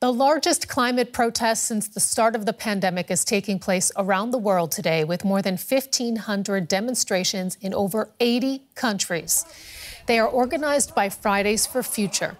The largest climate protest since the start of the pandemic is taking place around the world today with more than 1,500 demonstrations in over 80 countries. They are organized by Fridays for Future,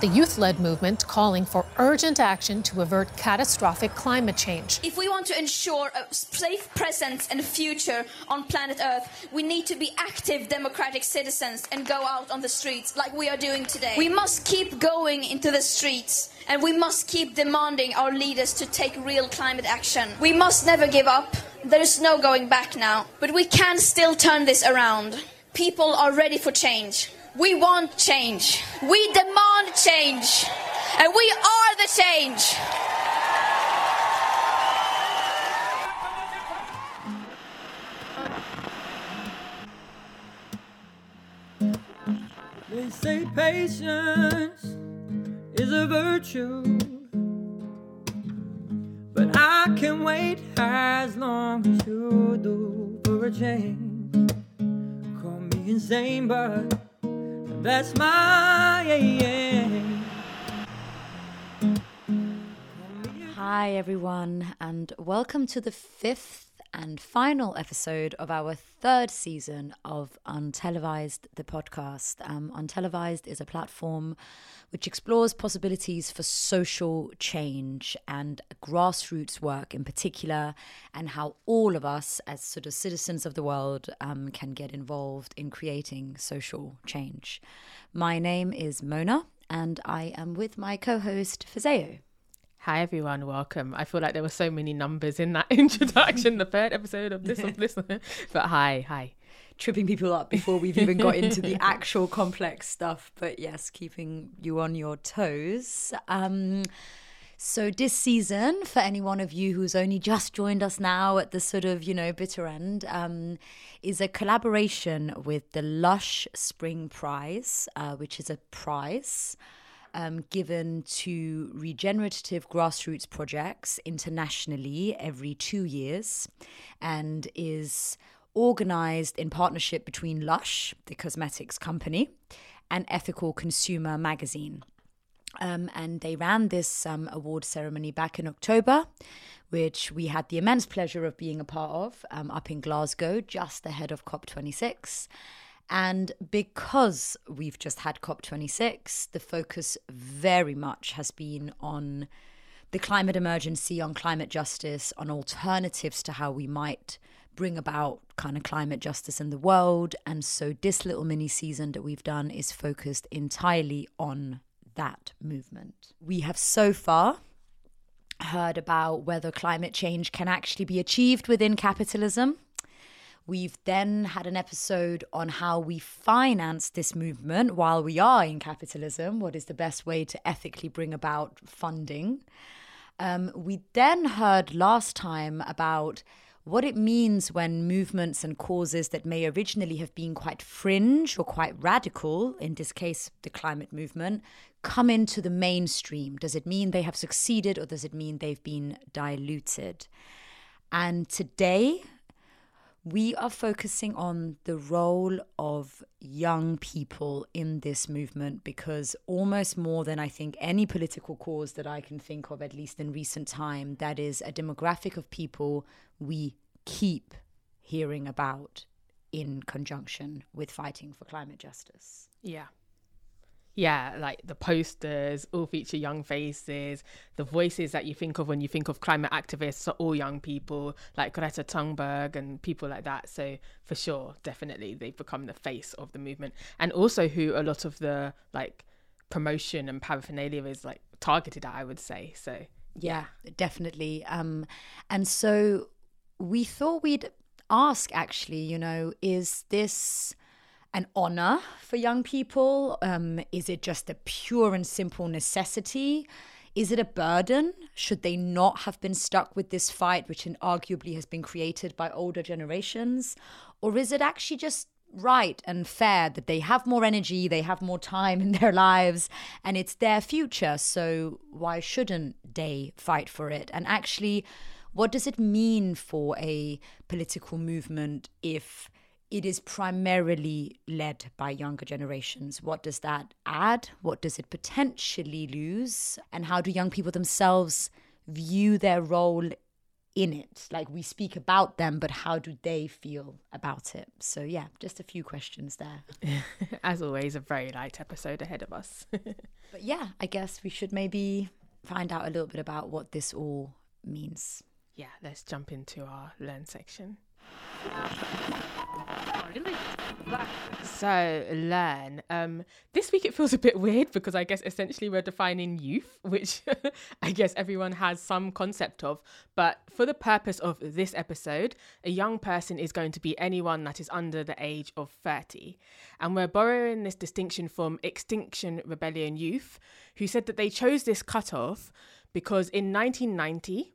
the youth led movement calling for urgent action to avert catastrophic climate change. If we want to ensure a safe present and future on planet Earth, we need to be active democratic citizens and go out on the streets like we are doing today. We must keep going into the streets and we must keep demanding our leaders to take real climate action. We must never give up. There is no going back now, but we can still turn this around. People are ready for change. We want change. We demand change. And we are the change. They say patience is a virtue. But I can wait as long as you do for a change. Call me insane, but that's my aim. Hi, everyone, and welcome to the fifth and final episode of our third season of Untelevised, the podcast. Um, Untelevised is a platform which explores possibilities for social change and grassroots work in particular, and how all of us, as sort of citizens of the world, um, can get involved in creating social change. My name is Mona, and I am with my co host, Fazeo. Hi everyone, welcome. I feel like there were so many numbers in that introduction, the third episode of this of this. But hi, hi. Tripping people up before we've even got into the actual complex stuff. But yes, keeping you on your toes. Um, so this season, for any one of you who's only just joined us now at the sort of, you know, bitter end, um, is a collaboration with the Lush Spring Prize, uh, which is a prize um, given to regenerative grassroots projects internationally every two years and is organized in partnership between Lush, the cosmetics company, and Ethical Consumer magazine. Um, and they ran this um, award ceremony back in October, which we had the immense pleasure of being a part of um, up in Glasgow, just ahead of COP26. And because we've just had COP26, the focus very much has been on the climate emergency, on climate justice, on alternatives to how we might bring about kind of climate justice in the world. And so this little mini season that we've done is focused entirely on that movement. We have so far heard about whether climate change can actually be achieved within capitalism We've then had an episode on how we finance this movement while we are in capitalism. What is the best way to ethically bring about funding? Um, we then heard last time about what it means when movements and causes that may originally have been quite fringe or quite radical, in this case, the climate movement, come into the mainstream. Does it mean they have succeeded or does it mean they've been diluted? And today, we are focusing on the role of young people in this movement because almost more than I think any political cause that I can think of, at least in recent time, that is a demographic of people we keep hearing about in conjunction with fighting for climate justice. Yeah yeah, like the posters all feature young faces. The voices that you think of when you think of climate activists are all young people, like Greta Thunberg and people like that. So for sure, definitely, they've become the face of the movement, and also who a lot of the like promotion and paraphernalia is like targeted at. I would say so. Yeah, definitely. Um, and so we thought we'd ask actually, you know, is this an honor for young people? Um, is it just a pure and simple necessity? Is it a burden? Should they not have been stuck with this fight, which arguably has been created by older generations? Or is it actually just right and fair that they have more energy, they have more time in their lives, and it's their future? So why shouldn't they fight for it? And actually, what does it mean for a political movement if it is primarily led by younger generations. What does that add? What does it potentially lose? And how do young people themselves view their role in it? Like we speak about them, but how do they feel about it? So, yeah, just a few questions there. As always, a very light episode ahead of us. but yeah, I guess we should maybe find out a little bit about what this all means. Yeah, let's jump into our learn section. So learn. Um, this week it feels a bit weird because I guess essentially we're defining youth, which I guess everyone has some concept of. But for the purpose of this episode, a young person is going to be anyone that is under the age of 30. And we're borrowing this distinction from Extinction Rebellion Youth, who said that they chose this cutoff because in 1990,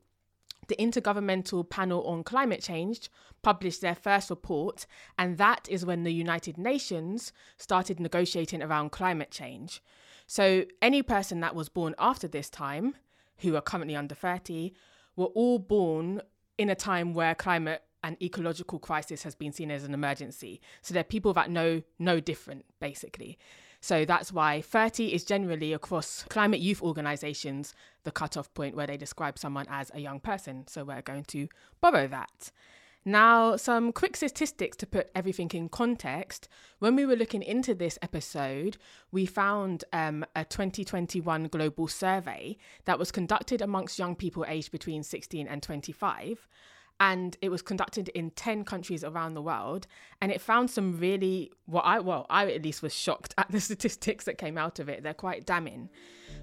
the Intergovernmental Panel on Climate Change published their first report, and that is when the United Nations started negotiating around climate change. So, any person that was born after this time, who are currently under 30, were all born in a time where climate and ecological crisis has been seen as an emergency. So, they're people that know no different, basically. So that's why 30 is generally across climate youth organisations the cutoff point where they describe someone as a young person. So we're going to borrow that. Now, some quick statistics to put everything in context. When we were looking into this episode, we found um, a 2021 global survey that was conducted amongst young people aged between 16 and 25 and it was conducted in 10 countries around the world and it found some really what i well i at least was shocked at the statistics that came out of it. They're quite damning.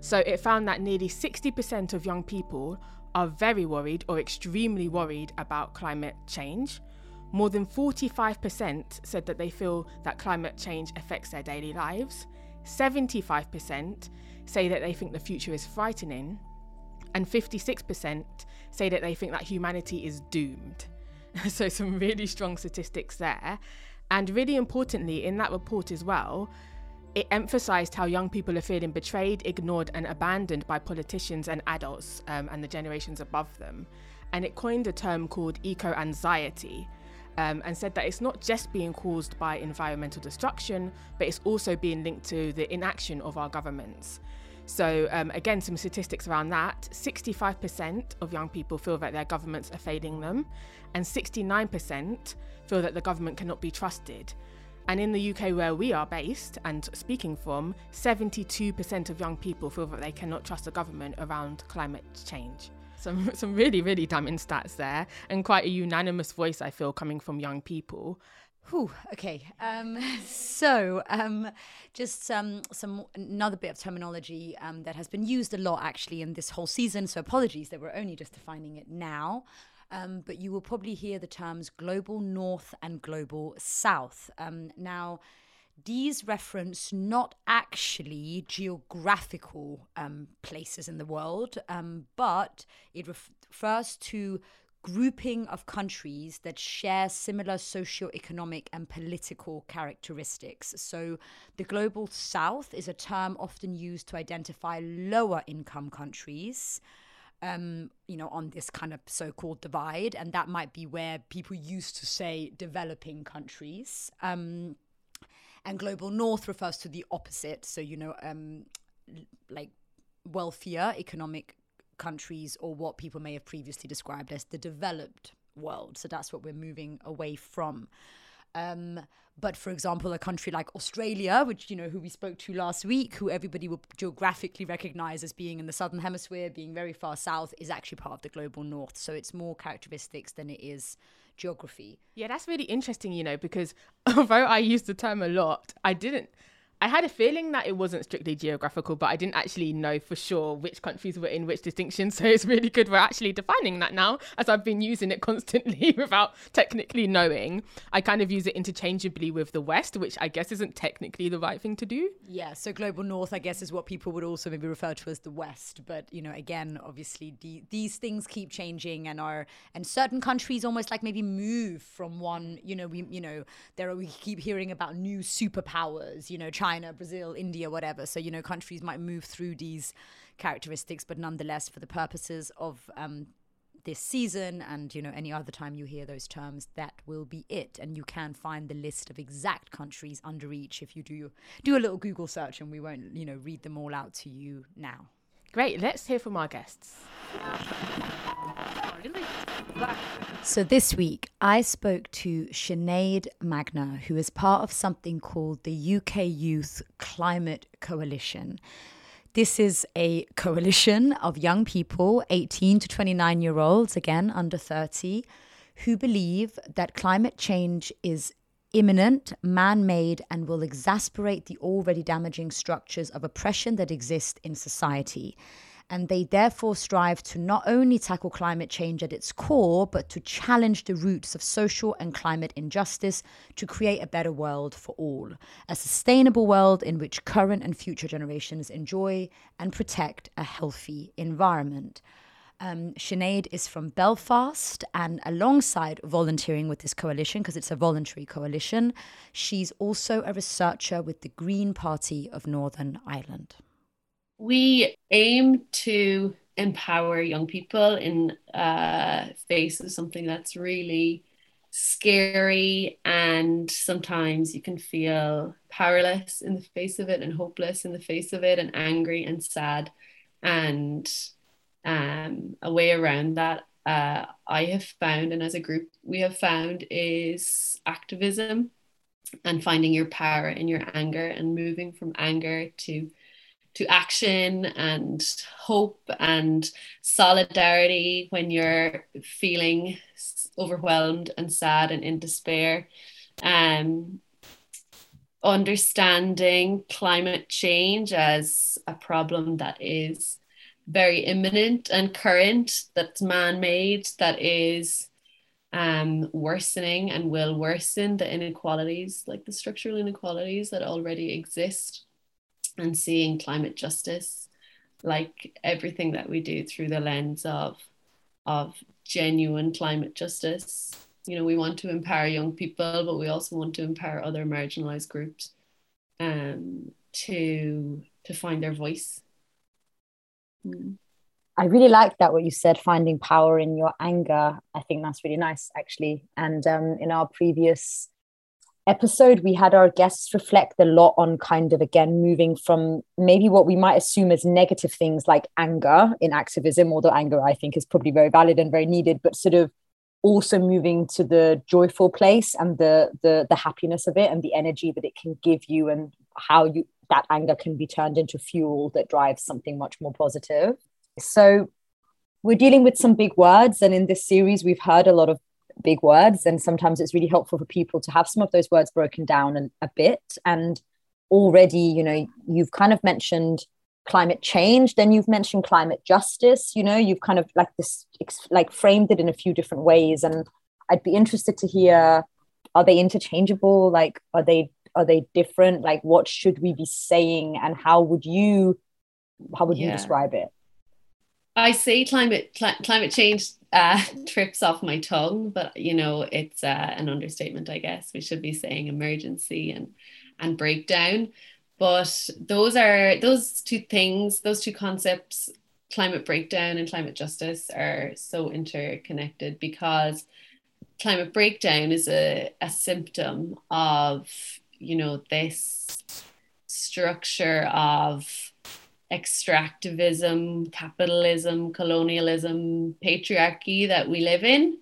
So it found that nearly 60% of young people are very worried or extremely worried about climate change. More than 45% said that they feel that climate change affects their daily lives. 75% say that they think the future is frightening and 56% say that they think that humanity is doomed. so, some really strong statistics there. And really importantly, in that report as well, it emphasized how young people are feeling betrayed, ignored, and abandoned by politicians and adults um, and the generations above them. And it coined a term called eco anxiety. Um, and said that it's not just being caused by environmental destruction, but it's also being linked to the inaction of our governments. So, um, again, some statistics around that 65% of young people feel that their governments are failing them, and 69% feel that the government cannot be trusted. And in the UK, where we are based and speaking from, 72% of young people feel that they cannot trust the government around climate change. Some, some really, really damning stats there, and quite a unanimous voice, I feel, coming from young people. Whew, okay. Um, so, um, just um, some another bit of terminology um, that has been used a lot actually in this whole season. So, apologies that we're only just defining it now. Um, but you will probably hear the terms global north and global south. Um, now, these reference not actually geographical places in the world, but it ref- refers to grouping of countries that share similar socio-economic and political characteristics. So the global south is a term often used to identify lower income countries. Um, you know, on this kind of so-called divide, and that might be where people used to say developing countries. Um, and global north refers to the opposite. So you know, um, like wealthier economic countries or what people may have previously described as the developed world. So that's what we're moving away from. Um, but for example, a country like Australia, which you know who we spoke to last week, who everybody will geographically recognize as being in the southern hemisphere, being very far south, is actually part of the global north. So it's more characteristics than it is geography. Yeah, that's really interesting, you know, because although I use the term a lot, I didn't I had a feeling that it wasn't strictly geographical, but I didn't actually know for sure which countries were in which distinction. So it's really good we're actually defining that now, as I've been using it constantly without technically knowing. I kind of use it interchangeably with the West, which I guess isn't technically the right thing to do. Yeah, so global North, I guess, is what people would also maybe refer to as the West. But you know, again, obviously, the, these things keep changing, and are and certain countries almost like maybe move from one. You know, we you know there are, we keep hearing about new superpowers. You know, China China, Brazil, India, whatever. So, you know, countries might move through these characteristics, but nonetheless, for the purposes of um, this season and you know any other time you hear those terms that will be it and you can find the list of exact countries under each if you do do a little google search and we won't you know read them all out to you now great let's hear from our guests. So this week i spoke to Sinead Magna, who is part of something called the uk youth climate coalition. This is a coalition of young people, 18 to 29 year olds, again under 30, who believe that climate change is imminent, man made, and will exasperate the already damaging structures of oppression that exist in society and they therefore strive to not only tackle climate change at its core, but to challenge the roots of social and climate injustice to create a better world for all, a sustainable world in which current and future generations enjoy and protect a healthy environment. Um, Sinead is from Belfast, and alongside volunteering with this coalition, because it's a voluntary coalition, she's also a researcher with the Green Party of Northern Ireland. We aim to empower young people in uh, face of something that's really scary and sometimes you can feel powerless in the face of it and hopeless in the face of it and angry and sad and um, a way around that uh, i have found and as a group we have found is activism and finding your power in your anger and moving from anger to to action and hope and solidarity when you're feeling overwhelmed and sad and in despair. Um, understanding climate change as a problem that is very imminent and current, that's man made, that is um, worsening and will worsen the inequalities, like the structural inequalities that already exist and seeing climate justice like everything that we do through the lens of of genuine climate justice. You know we want to empower young people but we also want to empower other marginalized groups um to to find their voice mm. I really like that what you said, finding power in your anger. I think that's really nice, actually. And um, in our previous episode, we had our guests reflect a lot on kind of again moving from maybe what we might assume as negative things like anger in activism, although anger I think is probably very valid and very needed, but sort of also moving to the joyful place and the the the happiness of it and the energy that it can give you and how you that anger can be turned into fuel that drives something much more positive. So we're dealing with some big words and in this series we've heard a lot of big words and sometimes it's really helpful for people to have some of those words broken down a bit. And already you know you've kind of mentioned climate change then you've mentioned climate justice you know you've kind of like this like framed it in a few different ways. And i'd be interested to hear are they interchangeable? Like are they are they different like what should we be saying and how would you how would yeah. you describe it i say climate cl- climate change uh, trips off my tongue, but you know, it's uh, an understatement, I guess. We should be saying emergency and and breakdown. But those are those two things, those two concepts, climate breakdown and climate justice, are so interconnected because climate breakdown is a, a symptom of you know this structure of extractivism, capitalism, colonialism, patriarchy that we live in.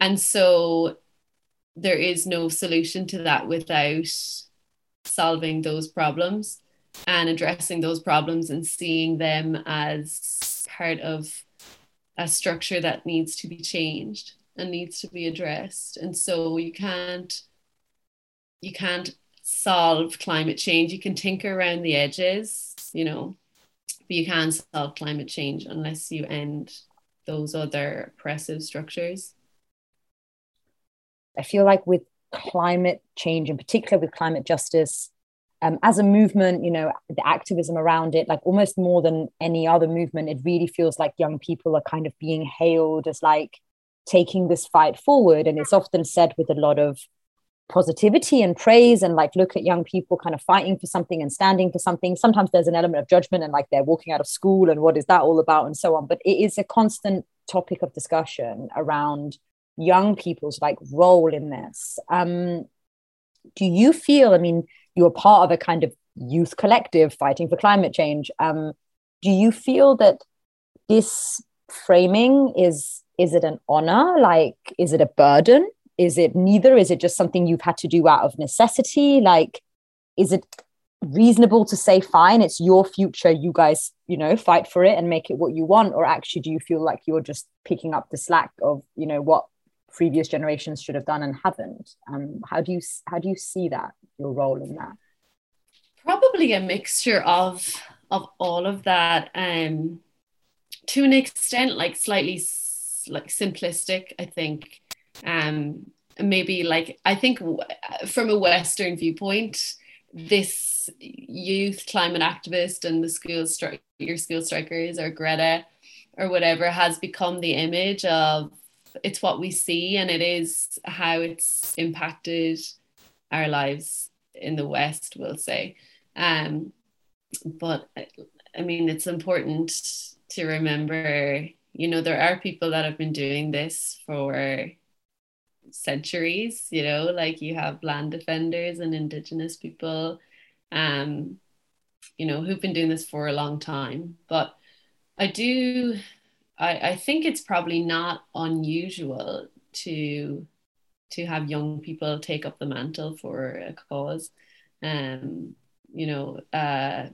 And so there is no solution to that without solving those problems and addressing those problems and seeing them as part of a structure that needs to be changed and needs to be addressed. And so you can't you can't solve climate change. You can tinker around the edges, you know, but you can't solve climate change unless you end those other oppressive structures. I feel like with climate change, in particular with climate justice, um, as a movement, you know, the activism around it, like almost more than any other movement, it really feels like young people are kind of being hailed as like taking this fight forward. And it's often said with a lot of positivity and praise and like look at young people kind of fighting for something and standing for something sometimes there's an element of judgment and like they're walking out of school and what is that all about and so on but it is a constant topic of discussion around young people's like role in this. Um, do you feel? I mean, you're part of a kind of youth collective fighting for climate change. Um, do you feel that this framing is is it an honor? Like, is it a burden? Is it neither? Is it just something you've had to do out of necessity? Like, is it reasonable to say, fine, it's your future, you guys, you know, fight for it and make it what you want? Or actually, do you feel like you're just picking up the slack of, you know, what previous generations should have done and haven't? Um, how do you how do you see that your role in that? Probably a mixture of of all of that. Um, to an extent, like slightly like simplistic, I think. Um, maybe like I think from a Western viewpoint, this youth climate activist and the school strike your school strikers or Greta or whatever has become the image of it's what we see and it is how it's impacted our lives in the West, we'll say. Um, but I mean, it's important to remember you know there are people that have been doing this for centuries you know like you have land defenders and indigenous people um you know who've been doing this for a long time. But i do i i think it's probably not unusual to to have young people take up the mantle for a cause. Um you know uh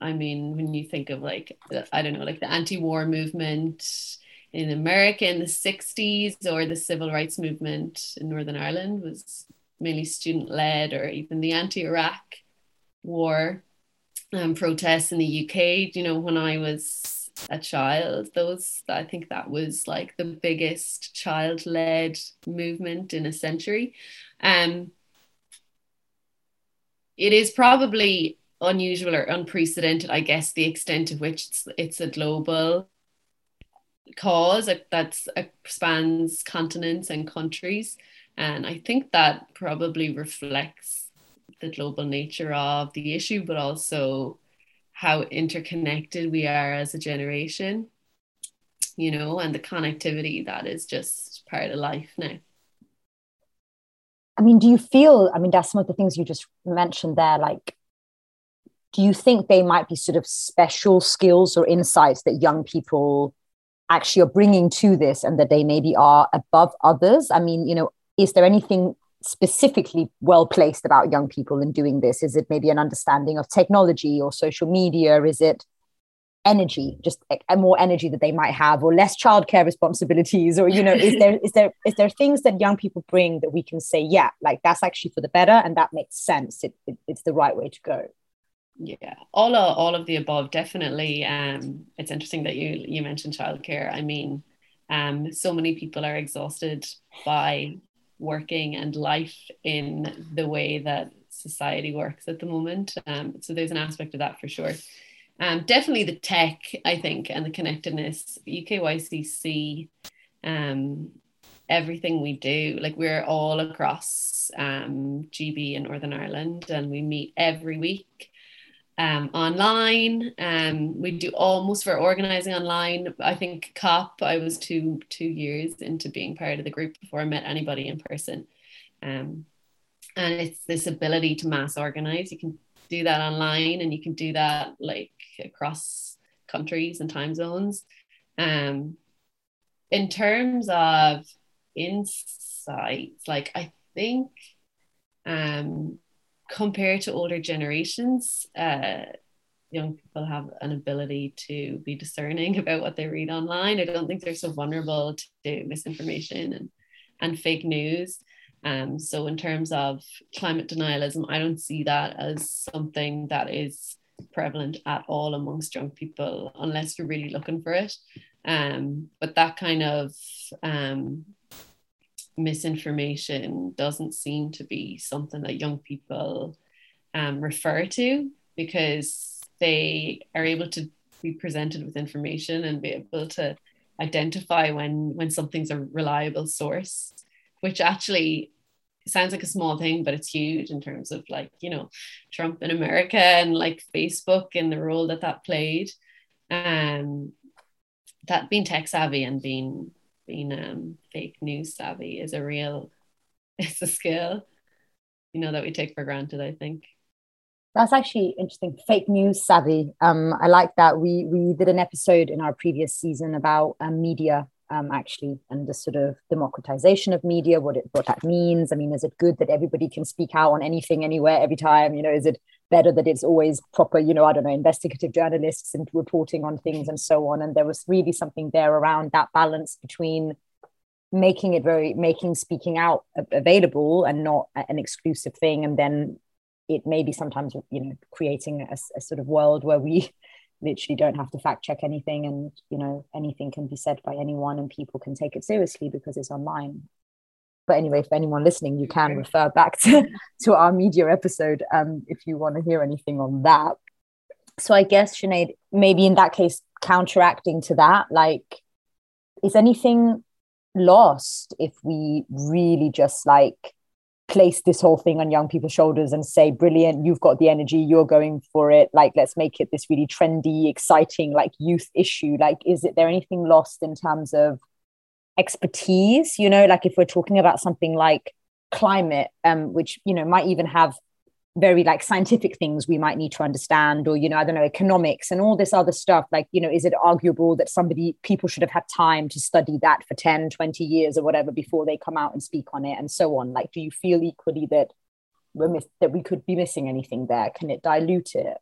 I mean, when you think of like, I don't know, like the anti war movement in America in the 60s or the civil rights movement in Northern Ireland was mainly student led, or even the anti Iraq war um, protests in the UK. You know, when I was a child, those, I think that was like the biggest child led movement in a century. Um, it is probably unusual or unprecedented, I guess, the extent to which it's, it's a global cause that uh, spans continents and countries. And I think that probably reflects the global nature of the issue, but also how interconnected we are as a generation, you know, and the connectivity that is just part of life now. I mean, do you feel, I mean, that's some of the things you just mentioned there, like do you think they might be sort of special skills or insights that young people actually are bringing to this and that they maybe are above others. I mean you know is there anything specifically well placed about young people in doing this? Is it maybe an understanding of technology or social media? Is it energy just more energy that they might have or less childcare responsibilities? Or you know is there is there is there things that young people bring that we can say yeah like that's actually for the better and that makes sense. It, it it's the right way to go yeah all of, all of the above definitely um it's interesting that you you mentioned childcare. I mean um so many people are exhausted by working and life in the way that society works at the moment. Um so there's an aspect of that for sure. Um definitely the tech i think and the connectedness ukycc um everything we do like we're all across um gb in northern ireland and we meet every week um, online. Um, we do almost for organizing online. I think COP. I was two two years into being part of the group before I met anybody in person. Um, and it's this ability to mass organize. You can do that online, and you can do that like across countries and time zones. Um, in terms of insights, like I think um compared to older generations, uh, young people have an ability to be discerning about what they read online. I don't think they're so vulnerable to misinformation and, and fake news. Um, so, in terms of climate denialism, I don't see that as something that is prevalent at all amongst young people unless you're really looking for it. Um, but that kind of um, misinformation doesn't seem to be something that young people um, refer to because they are able to be presented with information and be able to identify when when something's a reliable source which actually sounds like a small thing but it's huge in terms of like you know trump in america and like facebook and the role that that played. Um that being tech savvy and being being um, fake news savvy is a real it's a skill you know that we take for granted i think. That's actually interesting. Fake news savvy. Um, i like that. We we did an episode in our previous season about um, media um, actually and the sort of democratization of media what it what that means. I mean is it good that everybody can speak out on anything anywhere every time? You know is it better that it's always proper you know i don't know investigative journalists and reporting on things and so on. And there was really something there around that balance between making it very making speaking out available and not an exclusive thing. And then it may be sometimes you know creating a, a sort of world where we literally don't have to fact check anything and you know anything can be said by anyone and people can take it seriously because it's online but anyway for anyone listening you can refer back to, to our media episode um, if you want to hear anything on that. So i guess Sinead, maybe in that case counteracting to that like is anything lost if we really just like place this whole thing on young people's shoulders and say brilliant you've got the energy you're going for it like let's make it this really trendy exciting like youth issue like is it there anything lost in terms of expertise you know like if we're talking about something like climate um which you know might even have very like scientific things we might need to understand or you know i don't know economics and all this other stuff like you know is it arguable that somebody people should have had time to study that for 10 20 years or whatever before they come out and speak on it and so on? Like do you feel equally that we're miss- that we could be missing anything there? Can it dilute it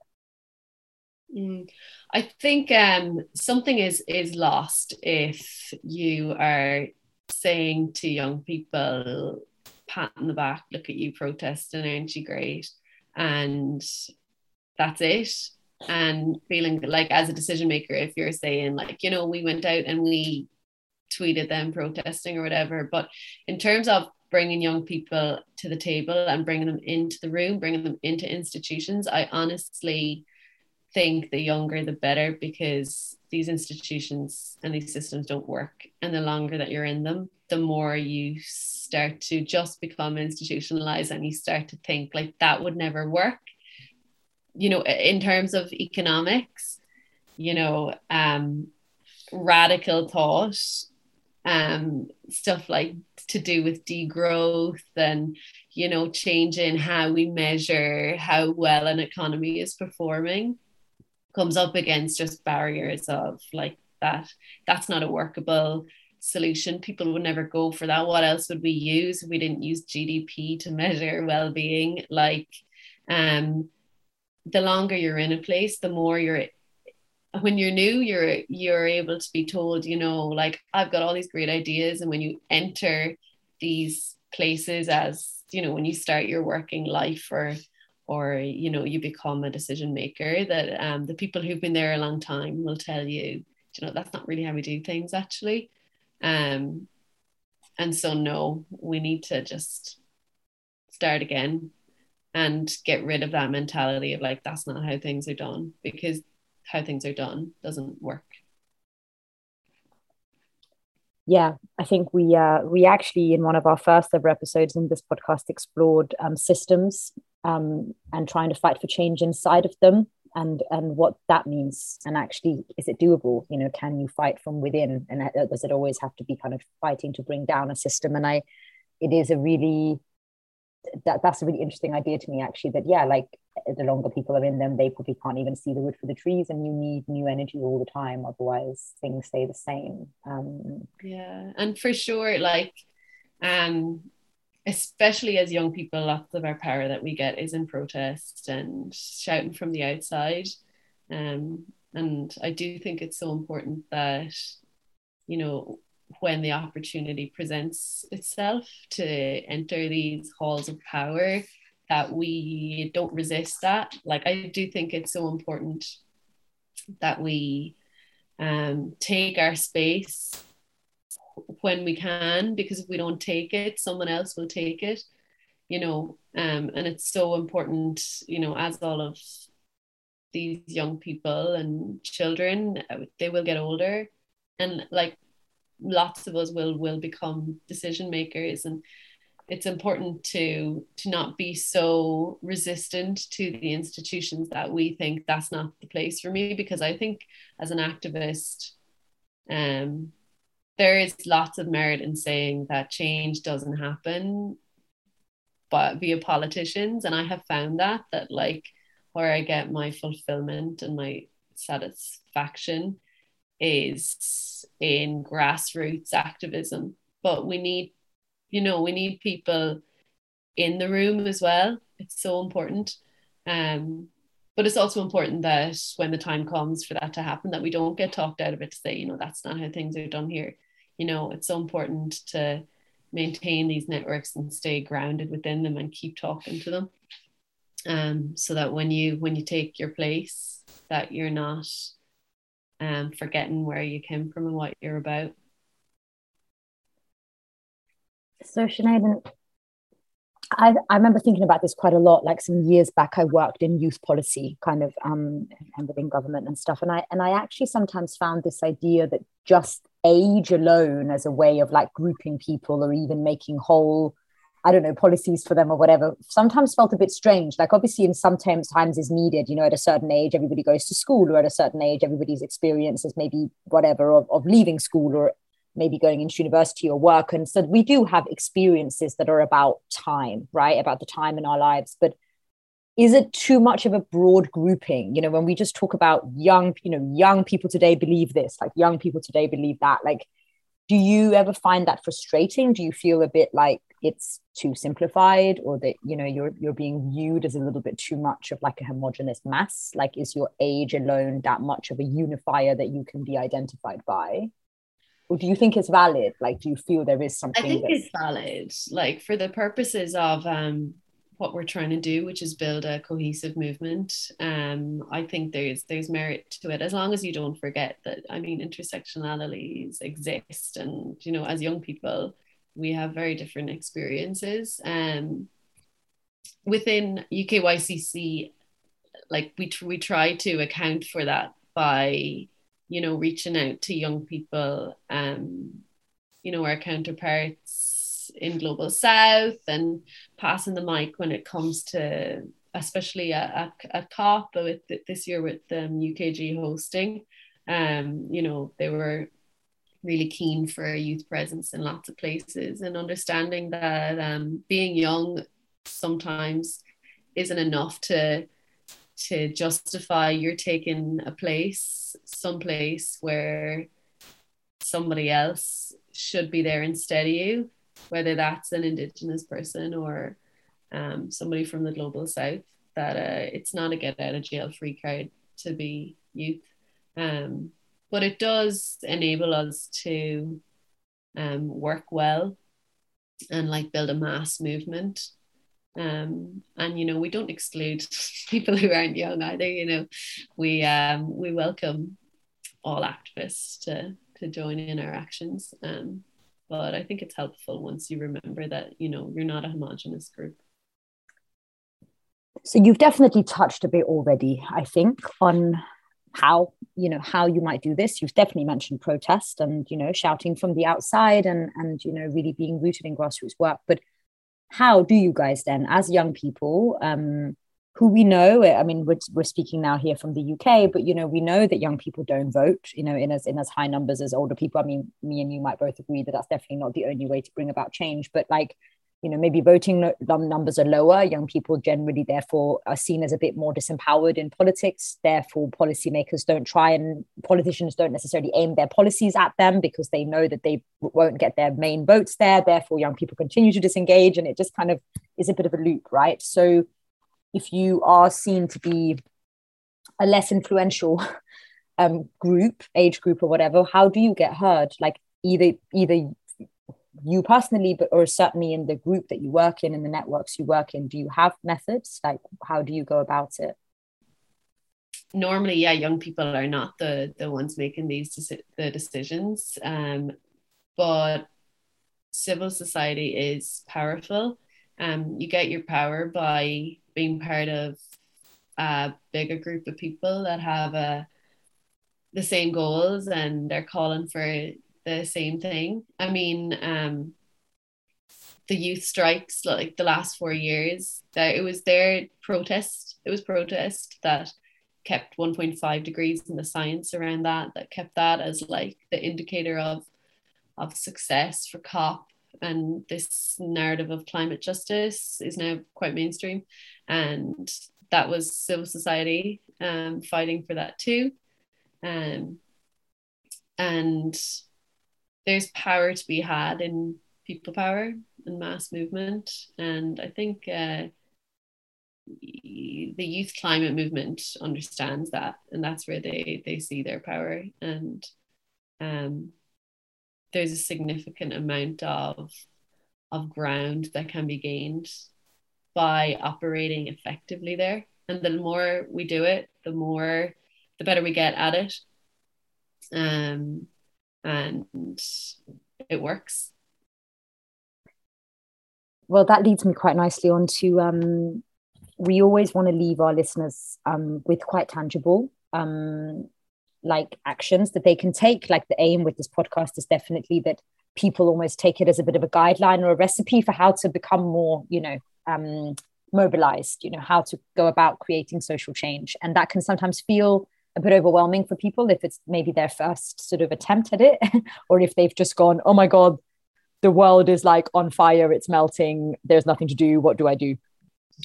mm. i think um something is is lost if you are saying to young people pat in the back look at you protesting aren't you great and that's it and feeling like as a decision maker if you're saying like you know we went out and we tweeted them protesting or whatever but in terms of bringing young people to the table and bringing them into the room bringing them into institutions i honestly think the younger the better because these institutions and these systems don't work. And the longer that you're in them the more you start to just become institutionalized and you start to think like that would never work. You know in terms of economics you know um radical thought um stuff like to do with degrowth and you know changing how we measure how well an economy is performing comes up against just barriers of like that that's not a workable solution. People would never go for that. What else would we use? We didn't use GDP to measure well-being. Like, um, the longer you're in a place, the more you're when you're new, you're you're able to be told, you know, like I've got all these great ideas. And when you enter these places as, you know, when you start your working life or or you know you become a decision maker that um, the people who've been there a long time will tell you you know that's not really how we do things actually um, and so, no, we need to just start again and get rid of that mentality of like, that's not how things are done because how things are done doesn't work. Yeah, I think we uh, we actually in one of our first ever episodes in this podcast explored um, systems um, and trying to fight for change inside of them and and what that means. And actually is it doable? You know can you fight from within? And does it always have to be kind of fighting to bring down a system? And i it is a really that that's a really interesting idea to me actually that yeah like the longer people are in them they probably can't even see the wood for the trees and you need new energy all the time. Otherwise things stay the same. Um yeah. And for sure like um especially as young people, lots of our power that we get is in protest and shouting from the outside. Um, and I do think it's so important that, you know, when the opportunity presents itself to enter these halls of power, that we don't resist that. Like, I do think it's so important that we um, take our space when we can because if we don't take it someone else will take it you know um, and it's so important you know as all of these young people and children uh, they will get older. And like lots of us will will become decision makers. And it's important to to not be so resistant to the institutions that we think that's not the place for me because i think as an activist Um, there is lots of merit in saying that change doesn't happen but via politicians. And i have found that that like where i get my fulfillment and my satisfaction is in grassroots activism. But we need you know we need people in the room as well. It's so important. Um but it's also important that when the time comes for that to happen that we don't get talked out of it to say you know that's not how things are done here. You know it's so important to maintain these networks and stay grounded within them and keep talking to them. Um so that when you when you take your place that you're not um forgetting where you came from and what you're about. So Sinead, I, I remember thinking about this quite a lot. Like some years back, I worked in youth policy, kind of, um, and within government and stuff. And I and I actually sometimes found this idea that just age alone as a way of like grouping people or even making whole, I don't know, policies for them or whatever, sometimes felt a bit strange. Like obviously, in some times is needed. You know, at a certain age, everybody goes to school, or at a certain age, everybody's experiences maybe whatever of, of leaving school or maybe going into university or work. And so we do have experiences that are about time right? About the time in our lives. But is it too much of a broad grouping? You know when we just talk about young you know young people today believe this like young people today believe that like do you ever find that frustrating? Do you feel a bit like it's too simplified or that you know you're you're being viewed as a little bit too much of like a homogenous mass? Like is your age alone that much of a unifier that you can be identified by or do you think it's valid? Like do you feel there is something i think it's valid like for the purposes of um what we're trying to do which is build a cohesive movement. Um i think there's there's merit to it as long as you don't forget that i mean intersectionalities exist. And you know as young people we have very different experiences. Um within ukycc like we we try to account for that by you know, reaching out to young people, um, you know, our counterparts in Global South and passing the mic when it comes to, especially at, at, COP with this year with um, UKG hosting. Um, you know, they were really keen for a youth presence in lots of places and understanding that um, being young sometimes isn't enough to to justify you're taking a place some place where somebody else should be there instead of you whether that's an indigenous person or um, somebody from the global south that uh, it's not a get out of jail free card to be youth. Um, but it does enable us to um, work well and like build a mass movement um, and you know we don't exclude people who aren't young either you know. We um, we welcome all activists to to join in our actions. Um, but I think it's helpful once you remember that you know you're not a homogenous group. So you've definitely touched a bit already I think on how you know how you might do this. You've definitely mentioned protest and you know shouting from the outside and and you know really being rooted in grassroots work. But how do you guys then, as young people, um, who we know, I mean, we're, we're speaking now here from the UK, but you know, we know that young people don't vote, you know, in as in as high numbers as older people. I mean, me and you might both agree that that's definitely not the only way to bring about change. But like, you know maybe voting numbers are lower. Young people generally therefore are seen as a bit more disempowered in politics. Therefore policymakers don't try and politicians don't necessarily aim their policies at them because they know that they won't get their main votes there. Therefore young people continue to disengage and it just kind of is a bit of a loop right? So if you are seen to be a less influential um, group age group or whatever how do you get heard? Like either either you personally, but or certainly in the group that you work in, in the networks you work in, do you have methods? Like, how do you go about it? Normally, yeah, young people are not the the ones making these deci- the decisions, um, but civil society is powerful. Um, you get your power by being part of a bigger group of people that have a uh, the same goals and they're calling for the same thing. I mean, um, the youth strikes like the last four years that it was their protest. It was protest that kept 1.5 degrees in the science around that that kept that as like the indicator of of success for COP and this narrative of climate justice is now quite mainstream and that was civil society um, fighting for that too um, and there's power to be had in people power and mass movement. And i think uh, the youth climate movement understands that and that's where they they see their power. And um, there's a significant amount of of ground that can be gained by operating effectively there. And the more we do it the more the better we get at it. Um, and it works. Well that leads me quite nicely on to um, we always want to leave our listeners um, with quite tangible um, like actions that they can take. Like the aim with this podcast is definitely that people almost take it as a bit of a guideline or a recipe for how to become more you know um, mobilized you know how to go about creating social change. And that can sometimes feel a bit overwhelming for people if it's maybe their first sort of attempt at it or if they've just gone oh my god the world is like on fire it's melting there's nothing to do what do i do?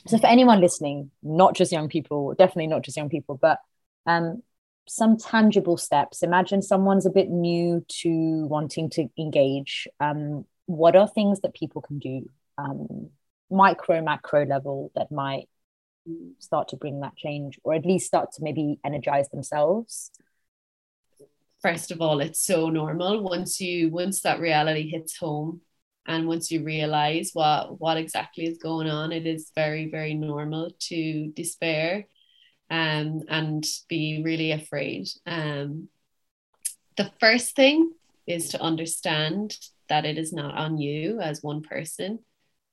So for anyone listening not just young people definitely not just young people but um, some tangible steps. Imagine someone's a bit new to wanting to engage. Um, what are things that people can do? Um, micro macro level that might start to bring that change or at least start to maybe energize themselves? First of all it's so normal. Once you once that reality hits home and once you realize what what exactly is going on it is very very normal to despair um, and be really afraid. Um, the first thing is to understand that it is not on you as one person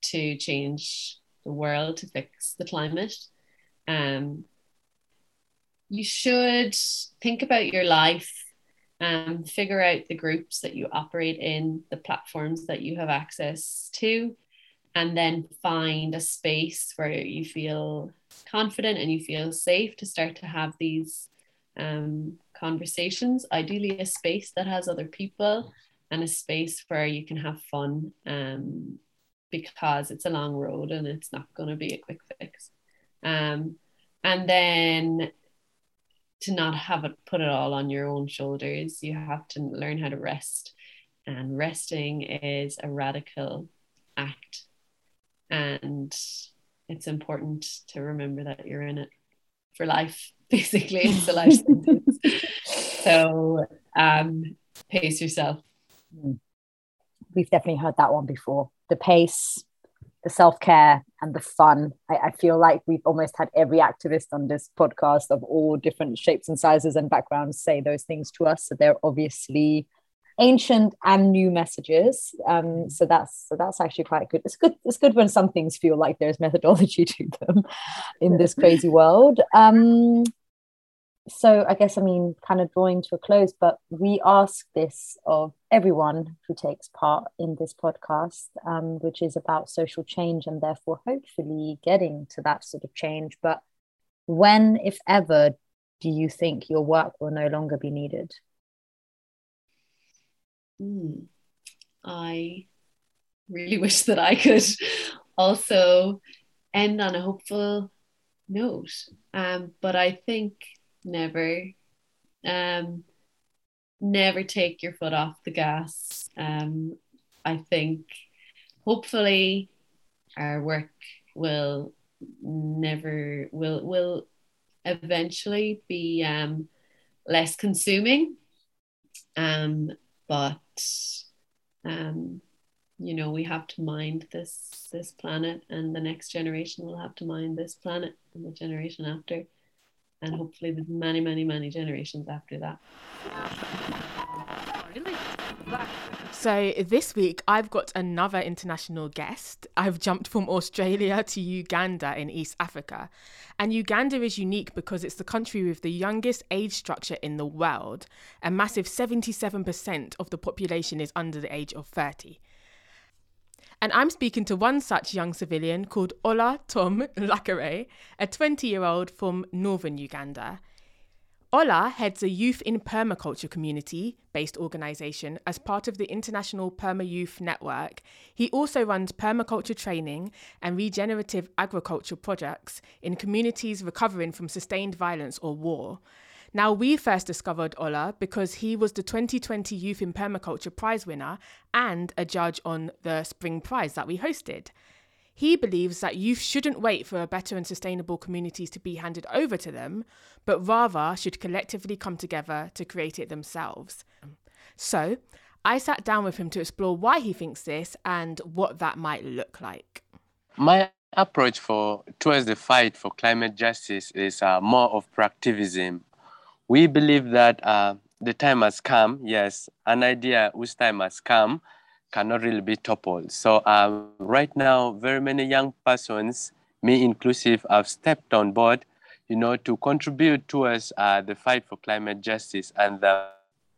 to change the world to fix the climate um, you should think about your life um, figure out the groups that you operate in, the platforms that you have access to, and then find a space where you feel confident and you feel safe to start to have these um, conversations. Ideally, a space that has other people and a space where you can have fun um, because it's a long road and it's not going to be a quick fix. Um, and then to not have it put it all on your own shoulders. You have to learn how to rest. And resting is a radical act. And it's important to remember that you're in it for life. Basically, it's a life sentence. so um, pace yourself. We've definitely heard that one before. The pace, the self care and the fun. I, I, feel like we've almost had every activist on this podcast of all different shapes and sizes and backgrounds say those things to us. So they're obviously ancient and new messages. Um, so that's so that's actually quite good. It's good. It's good when some things feel like there's methodology to them in this crazy world. Um, so I guess I mean kind of drawing to a close, but we ask this of everyone who takes part in this podcast, um, which is about social change and therefore hopefully getting to that sort of change. But when, if ever, do you think your work will no longer be needed? Mm. I really wish that I could also end on a hopeful note. Um, but I think never. Um never take your foot off the gas. Um i think hopefully our work will never will will eventually be um less consuming. Um but um you know we have to mind this this planet and the next generation will have to mind this planet and the generation after and hopefully with many, many, many generations after that. So, this week I've got another international guest. I've jumped from Australia to Uganda in East Africa. And Uganda is unique because it's the country with the youngest age structure in the world. A massive 77% of the population is under the age of 30. And I'm speaking to one such young civilian called Ola Tom Lakare, a 20 year old from northern Uganda. Ola heads a youth in permaculture community based organisation as part of the International Perma Youth Network. He also runs permaculture training and regenerative agriculture projects in communities recovering from sustained violence or war. Now, we first discovered Ola because he was the 2020 Youth in Permaculture Prize winner and a judge on the Spring Prize that we hosted. He believes that youth shouldn't wait for a better and sustainable communities to be handed over to them, but rather should collectively come together to create it themselves. So, I sat down with him to explore why he thinks this and what that might look like. My approach for towards the fight for climate justice is uh, more of proactivism. We believe that uh, the time has come. Yes, an idea whose time has come cannot really be toppled. So um, right now, very many young persons, me inclusive, have stepped on board, you know, to contribute towards uh, the fight for climate justice. And uh,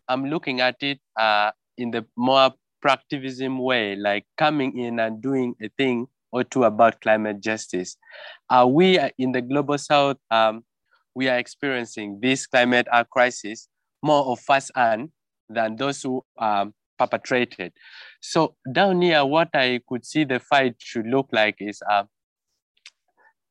I'm looking at it uh, in the more proactivism way, like coming in and doing a thing or two about climate justice. Uh, we in the global south, um, we are experiencing this climate crisis more of first hand than those who um, perpetrated. So down here, what I could see the fight should look like is uh,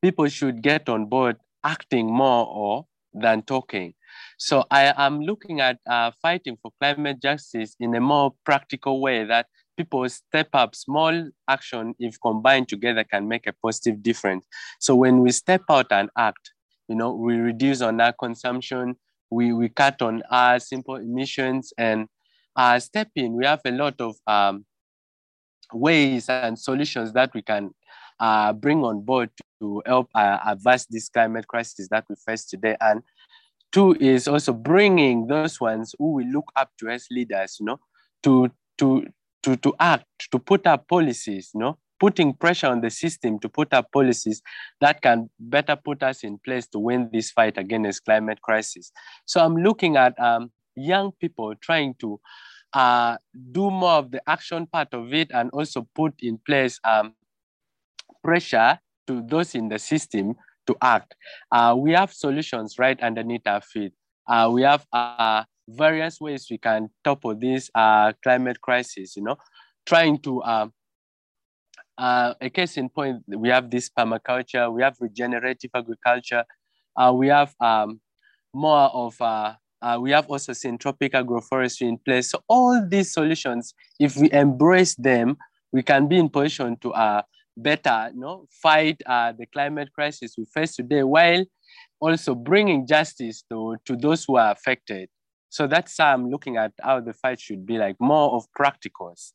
people should get on board acting more or than talking. So I am looking at uh, fighting for climate justice in a more practical way that people step up small action if combined together can make a positive difference. So when we step out and act, you know, we reduce on our consumption, we, we cut on our simple emissions and uh, step in, we have a lot of um, ways and solutions that we can uh, bring on board to help uh, advance this climate crisis that we face today. And two is also bringing those ones who we look up to as leaders, you know, to to to to act, to put up policies, you know, putting pressure on the system to put up policies that can better put us in place to win this fight against climate crisis. So I'm looking at um, young people trying to uh, do more of the action part of it and also put in place um, pressure to those in the system to act. Uh, we have solutions right underneath our feet. Uh, we have uh, various ways we can topple this uh, climate crisis, you know, trying to, um, uh, a case in point, we have this permaculture, we have regenerative agriculture, uh, we have um, more of uh, we have also syntropic agroforestry in place. So all these solutions, if we embrace them, we can be in position to uh, better you know, fight uh, the climate crisis we face today while also bringing justice to, to those who are affected. So that's how I'm looking at how the fight should be like more of practicals.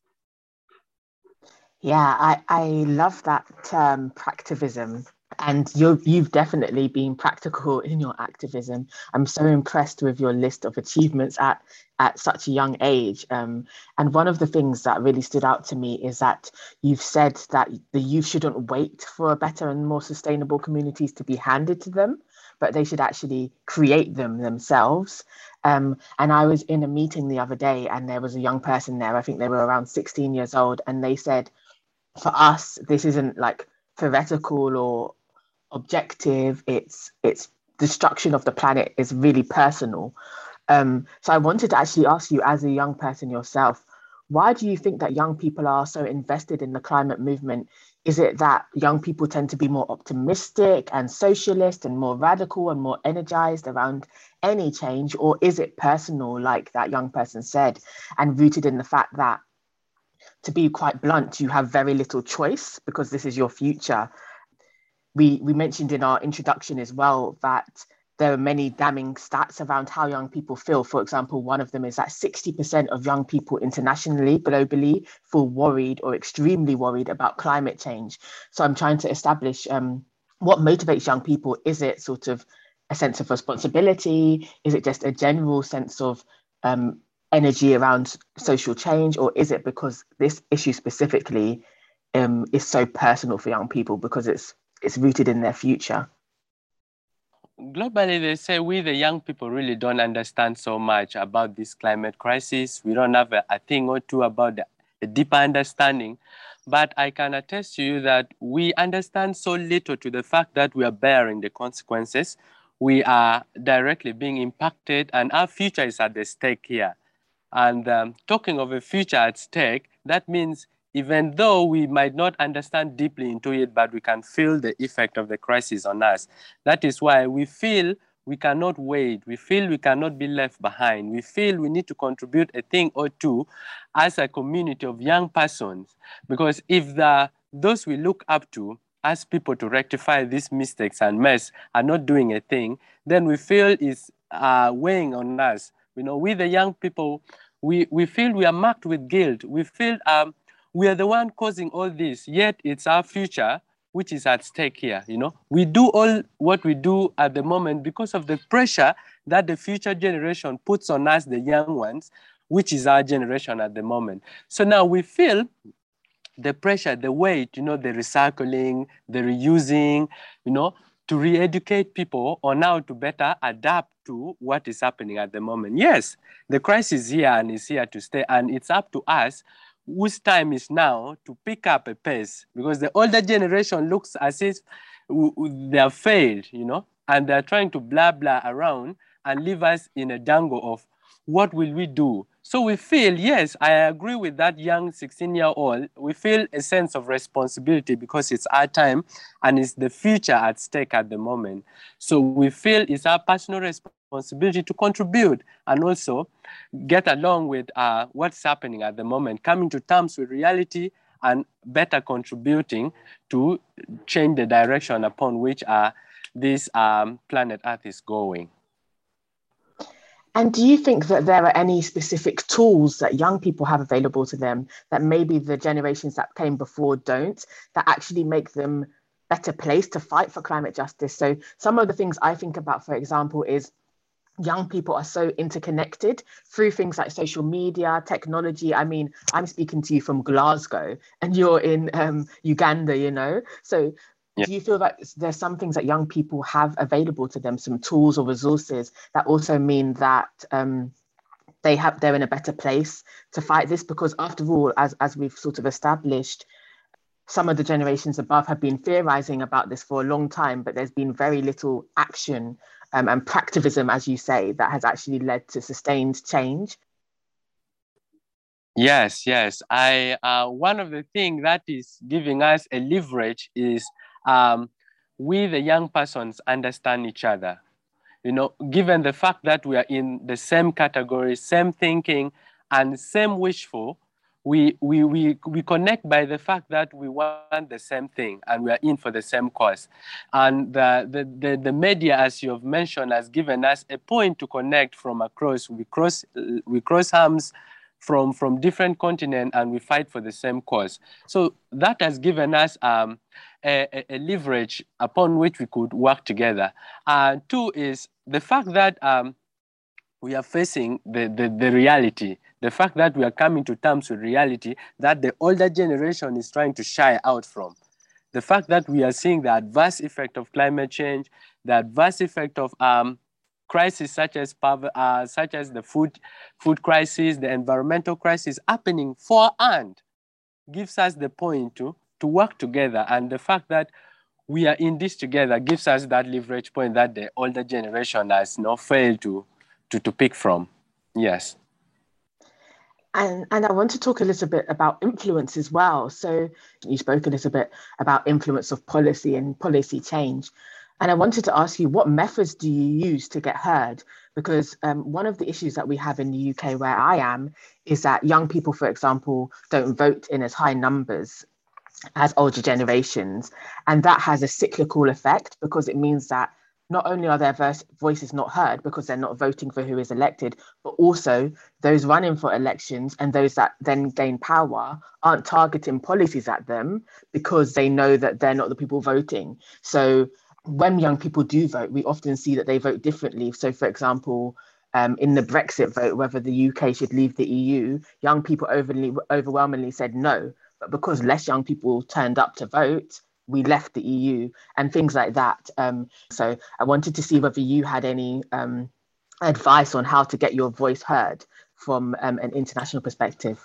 Yeah, I, I love that term, practivism and you you've definitely been practical in your activism. I'm so impressed with your list of achievements at at such a young age. Um, and one of the things that really stood out to me is that you've said that the youth shouldn't wait for better and more sustainable communities to be handed to them, but they should actually create them themselves. Um, and I was in a meeting the other day, and there was a young person there. I think they were around 16 years old, and they said, "For us, this isn't like." theoretical or objective. It's it's destruction of the planet is really personal. Um, so i wanted to actually ask you as a young person yourself why do you think that young people are so invested in the climate movement? Is it that young people tend to be more optimistic and socialist and more radical and more energized around any change? Or is it personal like that young person said and rooted in the fact that to be quite blunt you have very little choice because this is your future we we mentioned in our introduction as well that there are many damning stats around how young people feel. For example, one of them is that 60% of young people internationally, globally, feel worried or extremely worried about climate change. So I'm trying to establish um, what motivates young people. Is it sort of a sense of responsibility? Is it just a general sense of um, energy around social change? Or is it because this issue specifically um, is so personal for young people because it's it's rooted in their future? Globally, they say we, the young people, really don't understand so much about this climate crisis. We don't have a, a thing or two about the, a deeper understanding. But I can attest to you that we understand so little to the fact that we are bearing the consequences. we are directly being impacted, and our future is at the stake here. And um, talking of a future at stake, that means even though we might not understand deeply into it, but we can feel the effect of the crisis on us. That is why we feel we cannot wait. We feel we cannot be left behind. We feel we need to contribute a thing or two as a community of young persons. Because if the, those we look up to as people to rectify these mistakes and mess are not doing a thing, then we feel it's uh, weighing on us. You know, we the young people, we, we feel we are marked with guilt. We feel um, we are the one causing all this, yet it's our future which is at stake here. You know, we do all what we do at the moment because of the pressure that the future generation puts on us, the young ones, which is our generation at the moment. So now we feel the pressure, the weight, you know, the recycling, the reusing, you know, to re-educate people on how to better adapt to what is happening at the moment. Yes, the crisis is here and is here to stay, and it's up to us whose time is now to pick up a pace because the older generation looks as if they have failed, you know, and they're trying to blah blah around and leave us in a jungle of what will we do? So we feel, yes, I agree with that young 16 year old. We feel a sense of responsibility because it's our time and it's the future at stake at the moment. So we feel it's our personal responsibility to contribute and also get along with uh, what's happening at the moment, coming to terms with reality and better contributing to change the direction upon which uh, this um, planet Earth is going. And do you think that there are any specific tools that young people have available to them that maybe the generations that came before don't, that actually make them better placed to fight for climate justice? So, some of the things I think about, for example, is young people are so interconnected through things like social media, technology. I mean, I'm speaking to you from Glasgow and you're in um, Uganda, you know? So yeah. do you feel that there's some things that young people have available to them, some tools or resources that also mean that um, they have they're in a better place to fight this? Because after all, as, as we've sort of established, some of the generations above have been theorizing about this for a long time, but there's been very little action um, and practivism, as you say, that has actually led to sustained change. Yes, yes. I uh, one of the things that is giving us a leverage is um, we, the young persons, understand each other. You know, given the fact that we are in the same category, same thinking, and same wishful, we, we, we, we connect by the fact that we want the same thing and we are in for the same cause. And the, the, the, the media, as you have mentioned, has given us a point to connect from across. We cross, we cross arms from, from different continents and we fight for the same cause. So that has given us um, a, a, leverage upon which we could work together. Uh, two is the fact that um, we are facing the, the, the reality the fact that we are coming to terms with reality that the older generation is trying to shy out from. The fact that we are seeing the adverse effect of climate change, the adverse effect of um, crises such as uh, such as the food food crisis, the environmental crisis happening for and gives us the point to to work together. And the fact that we are in this together gives us that leverage point that the older generation has not failed to, to, to pick from. Yes. And, and I want to talk a little bit about influence as well. So you spoke a little bit about influence of policy and policy change. And I wanted to ask you, what methods do you use to get heard? Because um, one of the issues that we have in the UK where I am is that young people, for example, don't vote in as high numbers as older generations. And that has a cyclical effect because it means that not only are their voices not heard because they're not voting for who is elected, but also those running for elections and those that then gain power aren't targeting policies at them because they know that they're not the people voting. So when young people do vote, we often see that they vote differently. So, for example, um, in the Brexit vote, whether the UK should leave the EU, young people overly, overwhelmingly said no. But because less young people turned up to vote, we left the EU and things like that. Um, so I wanted to see whether you had any um, advice on how to get your voice heard from um, an international perspective.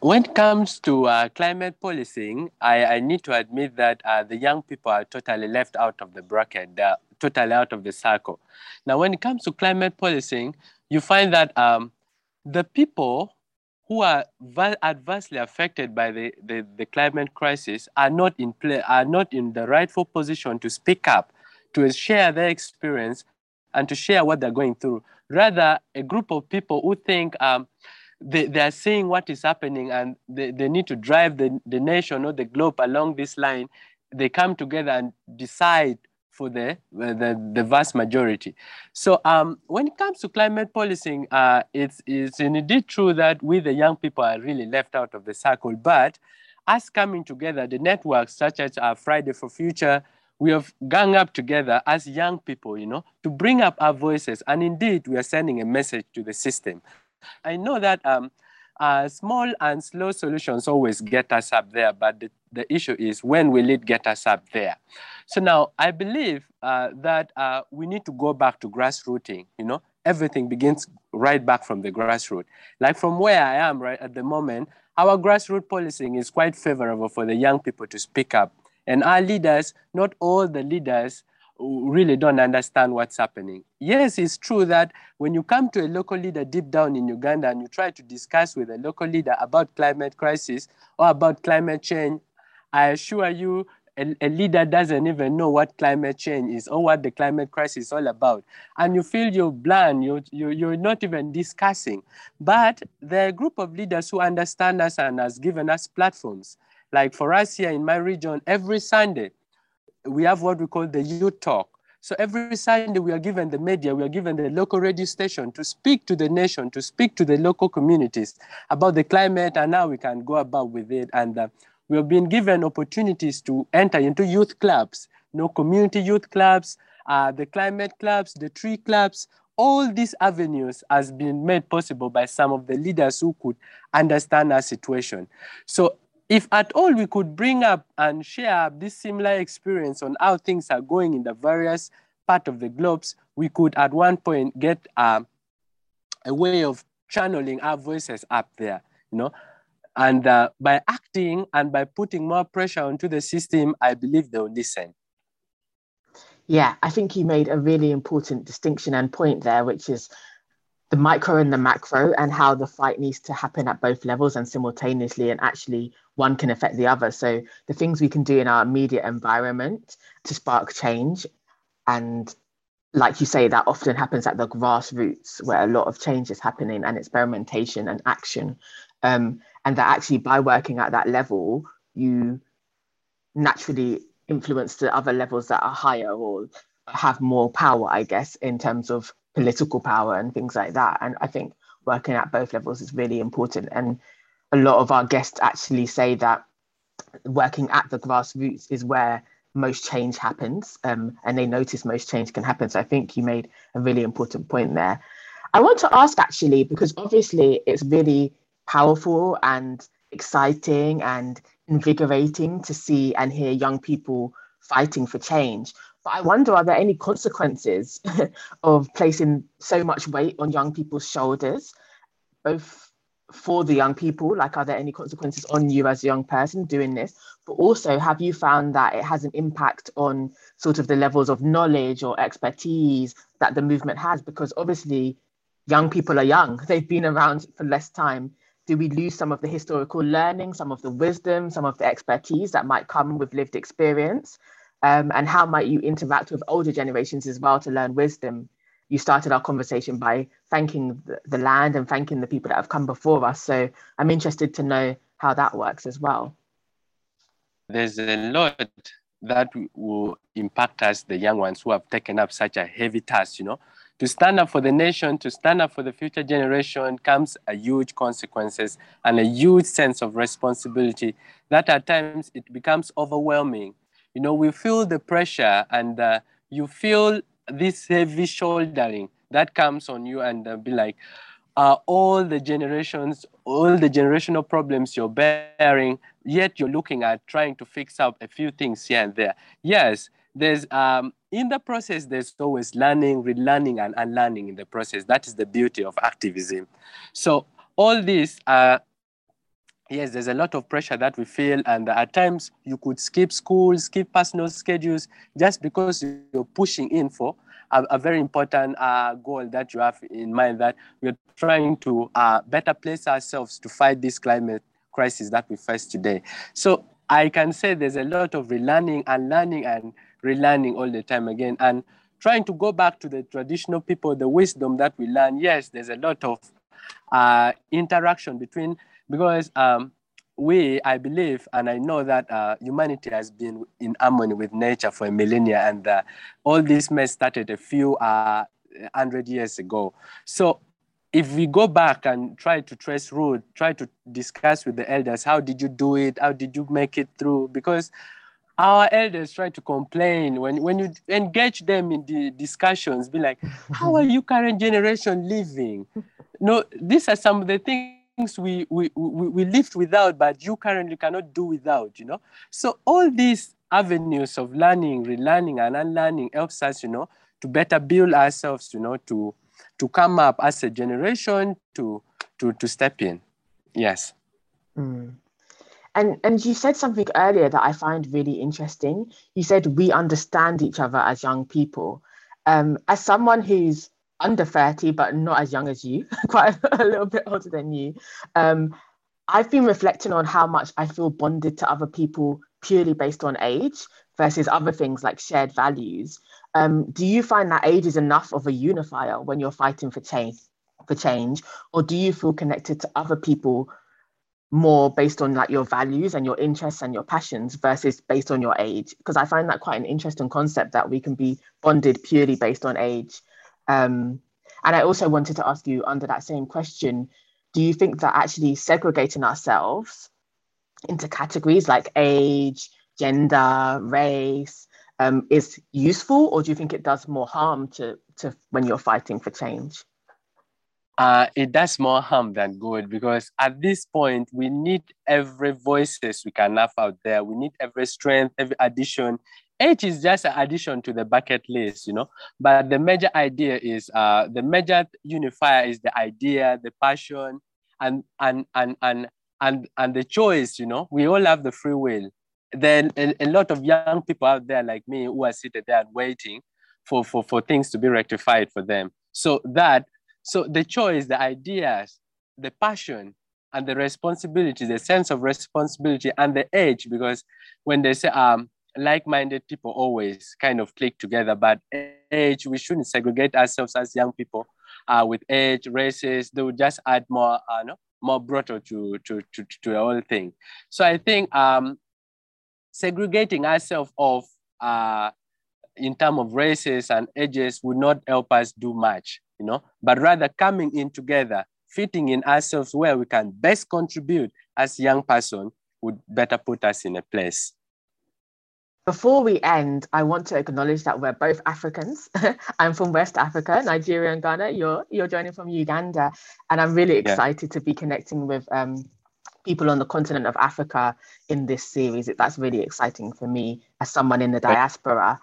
When it comes to uh, climate policing, I, I, need to admit that uh, the young people are totally left out of the bracket. They're totally out of the circle. Now, when it comes to climate policing, you find that um, the people who are adversely affected by the, the, the, climate crisis are not in play, are not in the rightful position to speak up, to share their experience, and to share what they're going through. Rather, a group of people who think um, they, they are seeing what is happening and they, they need to drive the, the nation or the globe along this line, they come together and decide for the, the, the vast majority. So um, when it comes to climate policing, uh, it's, it's indeed true that we, the young people, are really left out of the circle. But us coming together, the networks such as uh, Friday for Future, we have gang up together as young people, you know, to bring up our voices. And indeed, we are sending a message to the system. I know that um, uh, small and slow solutions always get us up there, but the, the issue is when will it get us up there? So now I believe uh, that uh, we need to go back to grassrooting, you know, everything begins right back from the grassroots. Like from where I am right at the moment, our grassroots policing is quite favorable for the young people to speak up. And our leaders, not all the leaders really don't understand what's happening. Yes, it's true that when you come to a local leader deep down in Uganda and you try to discuss with a local leader about climate crisis or about climate change, I assure you, a, a, leader doesn't even know what climate change is or what the climate crisis is all about. And you feel you're bland, you, you, you're not even discussing. But the group of leaders who understand us and has given us platforms. Like for us here in my region, every Sunday, we have what we call the youth talk. So every Sunday we are given the media, we are given the local radio station to speak to the nation, to speak to the local communities about the climate and how we can go about with it. And uh, we have been given opportunities to enter into youth clubs, you know, community youth clubs, uh, the climate clubs, the tree clubs, all these avenues has been made possible by some of the leaders who could understand our situation. So if at all we could bring up and share this similar experience on how things are going in the various part of the globes, we could at one point get uh, a way of channeling our voices up there, you know. And uh, by acting and by putting more pressure onto the system, I believe they'll listen. Yeah, I think you made a really important distinction and point there, which is the micro and the macro and how the fight needs to happen at both levels and simultaneously and actually one can affect the other so the things we can do in our immediate environment to spark change and like you say that often happens at the grassroots where a lot of change is happening and experimentation and action um, and that actually by working at that level you naturally influence the other levels that are higher or have more power i guess in terms of political power and things like that. And I think working at both levels is really important. And a lot of our guests actually say that working at the grassroots is where most change happens um, and they notice most change can happen. So I think you made a really important point there. I want to ask actually, because obviously it's really powerful and exciting and invigorating to see and hear young people fighting for change. But I wonder, are there any consequences of placing so much weight on young people's shoulders, both for the young people? Like, are there any consequences on you as a young person doing this? But also, have you found that it has an impact on sort of the levels of knowledge or expertise that the movement has? Because obviously, young people are young, they've been around for less time. Do we lose some of the historical learning, some of the wisdom, some of the expertise that might come with lived experience? um, and how might you interact with older generations as well to learn wisdom? You started our conversation by thanking the, the land and thanking the people that have come before us. So i'm interested to know how that works as well. There's a lot that will impact us the young ones who have taken up such a heavy task you know to stand up for the nation to stand up for the future generation comes a huge consequences and a huge sense of responsibility that at times it becomes overwhelming you know, we feel the pressure and uh, you feel this heavy shouldering that comes on you and uh, be like, uh, all the generations, all the generational problems you're bearing, yet you're looking at trying to fix up a few things here and there. Yes, there's um, in the process, there's always learning, relearning, and unlearning in the process. That is the beauty of activism. So all these are yes, there's a lot of pressure that we feel, and at times you could skip school, skip personal schedules, just because you're pushing in for a, a very important uh, goal that you have in mind that we're trying to uh, better place ourselves to fight this climate crisis that we face today. So I can say there's a lot of relearning and learning and relearning all the time again. And trying to go back to the traditional people, the wisdom that we learn, yes, there's a lot of uh, interaction between, because um, we, I believe, and I know that uh, humanity has been in harmony with nature for a millennia, and uh, all this mess started a few uh, hundred years ago. So if we go back and try to trace root, try to discuss with the elders, how did you do it? How did you make it through? Because our elders try to complain when, when you engage them in the discussions, be like, how are you current generation living? No, these are some of the things we, we, we, we lived without, but you currently cannot do without, you know? So all these avenues of learning, relearning, and unlearning helps us, you know, to better build ourselves, you know, to to come up as a generation to to to step in. Yes. Mm. And and you said something earlier that I find really interesting. You said we understand each other as young people. Um, as someone who's under 30 but not as young as you, quite a little bit older than you, um, I've been reflecting on how much I feel bonded to other people purely based on age versus other things like shared values. Um, do you find that age is enough of a unifier when you're fighting for change, for change, or do you feel connected to other people more based on like your values and your interests and your passions versus based on your age? Because I find that quite an interesting concept that we can be bonded purely based on age. Um, and I also wanted to ask you under that same question, do you think that actually segregating ourselves into categories like age, gender, race, um, is useful, or do you think it does more harm to, to when you're fighting for change? Uh, it does more harm than good because at this point we need every voices we can have out there. We need every strength, every addition. Age is just an addition to the bucket list, you know. But the major idea is uh, the major unifier is the idea, the passion, and and and and and and the choice. You know, we all have the free will then a, a, lot of young people out there like me who are sitting there and waiting for, for, for things to be rectified for them. So that, so the choice, the ideas, the passion, and the responsibility, the sense of responsibility and the age, because when they say um, like-minded people always kind of click together, but age, we shouldn't segregate ourselves as young people uh, with age, races, they would just add more, uh, no, more brutal to, to, to, to the whole thing. So I think um, segregating ourselves off uh, in terms of races and ages would not help us do much, you know, but rather coming in together, fitting in ourselves where we can best contribute as young person would better put us in a place. Before we end, I want to acknowledge that we're both Africans. I'm from West Africa, Nigeria and Ghana. You're you're joining from Uganda, and I'm really excited yeah. to be connecting with um, people on the continent of Africa in this series. That's really exciting for me as someone in the diaspora.